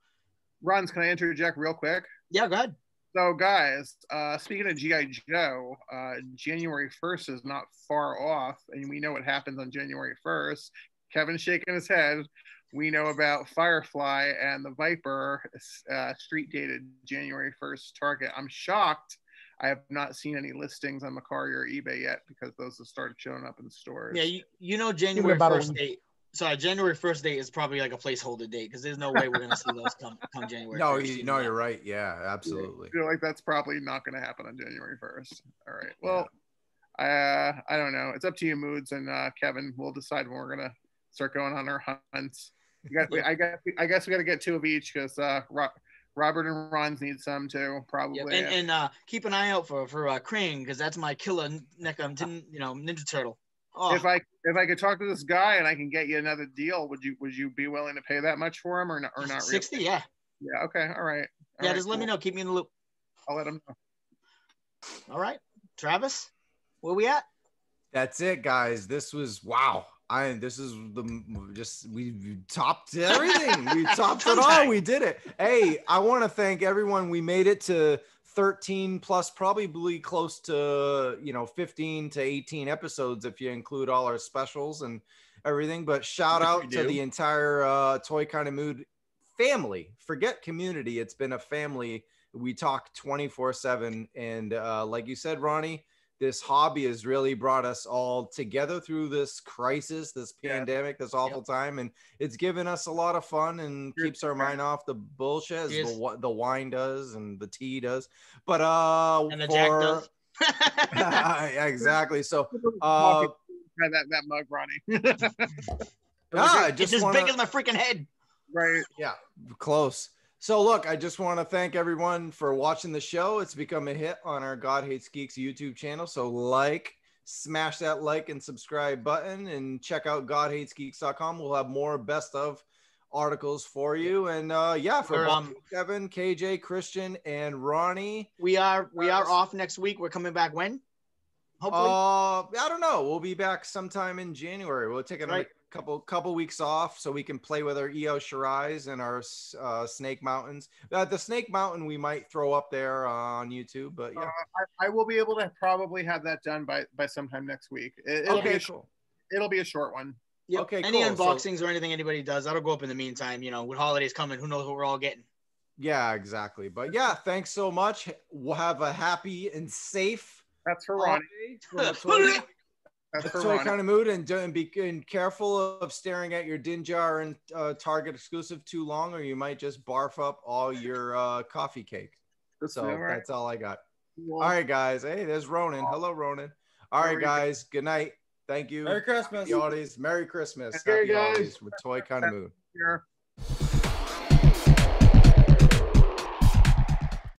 Runs, can I interject real quick? Yeah, go ahead. So, guys, uh, speaking of GI Joe, uh, January first is not far off, and we know what happens on January first. Kevin's shaking his head we know about Firefly and the Viper uh, street dated January 1st target. I'm shocked I have not seen any listings on Mercari or eBay yet because those have started showing up in stores. Yeah, you, you know January about first week. date. Sorry, January first date is probably like a placeholder date because there's no way we're gonna see those come (laughs) come January. No, 1st, you, you no, know. you're right. Yeah, absolutely. I feel like that's probably not going to happen on January 1st. All right. Well, uh, I don't know. It's up to you, Moods and uh, Kevin. We'll decide when we're going to start going on our hunts. You got, I guess, I guess we got to get two of each because uh, Ro- Robert and Ron's need some too, probably. Yep. And, and uh, keep an eye out for for uh, Krang because that's my killer neck um, tin, you know Ninja Turtle. Oh, if I if I could talk to this guy and I can get you another deal, would you would you be willing to pay that much for him or not? Or not really? sixty, yeah, Yeah. Okay. All right. All yeah. right, just let me know. Keep me in the loop. I'll let him know. All right, Travis, where we at? That's it, guys. This was wow. I this is the just we we topped everything. We (laughs) topped it all. We did it. Hey, I want to thank everyone. We made it to 13 plus, probably close to you know 15 to 18 episodes if you include all our specials and everything. But shout out to do. the entire uh, Toy Kind of Mood family. Forget community. It's been a family. We talk 24 seven, and uh, like you said, Ronnie this hobby has really brought us all together through this crisis, this Yeah. pandemic, this awful time, and it's given us a lot of fun and Cheers. keeps our mind off the bullshit as the, the wine does and the tea does. But uh, And the for Jack does. (laughs) (laughs) exactly. So (laughs) uh, Try that that mug, Ronnie. ah, I it's just as wanna, big as my freaking head. right. Yeah, close. So look, I just want to thank everyone for watching the show. It's become a hit on our God Hates Geeks YouTube channel. So like, smash that like and subscribe button and check out godhatesgeeks.com. We'll have more best of articles for you. And uh yeah, for Bob, um, Kevin, KJ, Christian, and Ronnie. We are we are off next week. We're coming back when? Hopefully. Uh I don't know. We'll be back sometime in January. We'll take a Right. Couple couple weeks off so we can play with our Io Shirais and our uh, Snake Mountains. Uh, the Snake Mountain we might throw up there on YouTube, but yeah. Uh, I, I will be able to probably have that done by by sometime next week. It, will be okay, a, cool. it'll be a short one. Yep. okay, Any cool. So- unboxings or anything anybody does, that'll go up in the meantime. You know, with holidays coming, who knows what we're all getting. Yeah, exactly. But yeah, thanks so much. We'll have a happy and safe That's for Ronnie. (laughs) That's the for toy kind of mood, and, do- and be and careful of staring at your Dinjar and uh, Target exclusive too long, or you might just barf up all your uh, coffee cake. That's So all right. that's all I got. Well, All right, guys. Hey, there's Ronan. Hello, Ronan. All right, Merry guys. Good night. Thank you. Merry Christmas. Happy holidays. Merry Christmas. Hey, Happy guys. holidays with Toy Kind of Mood. here.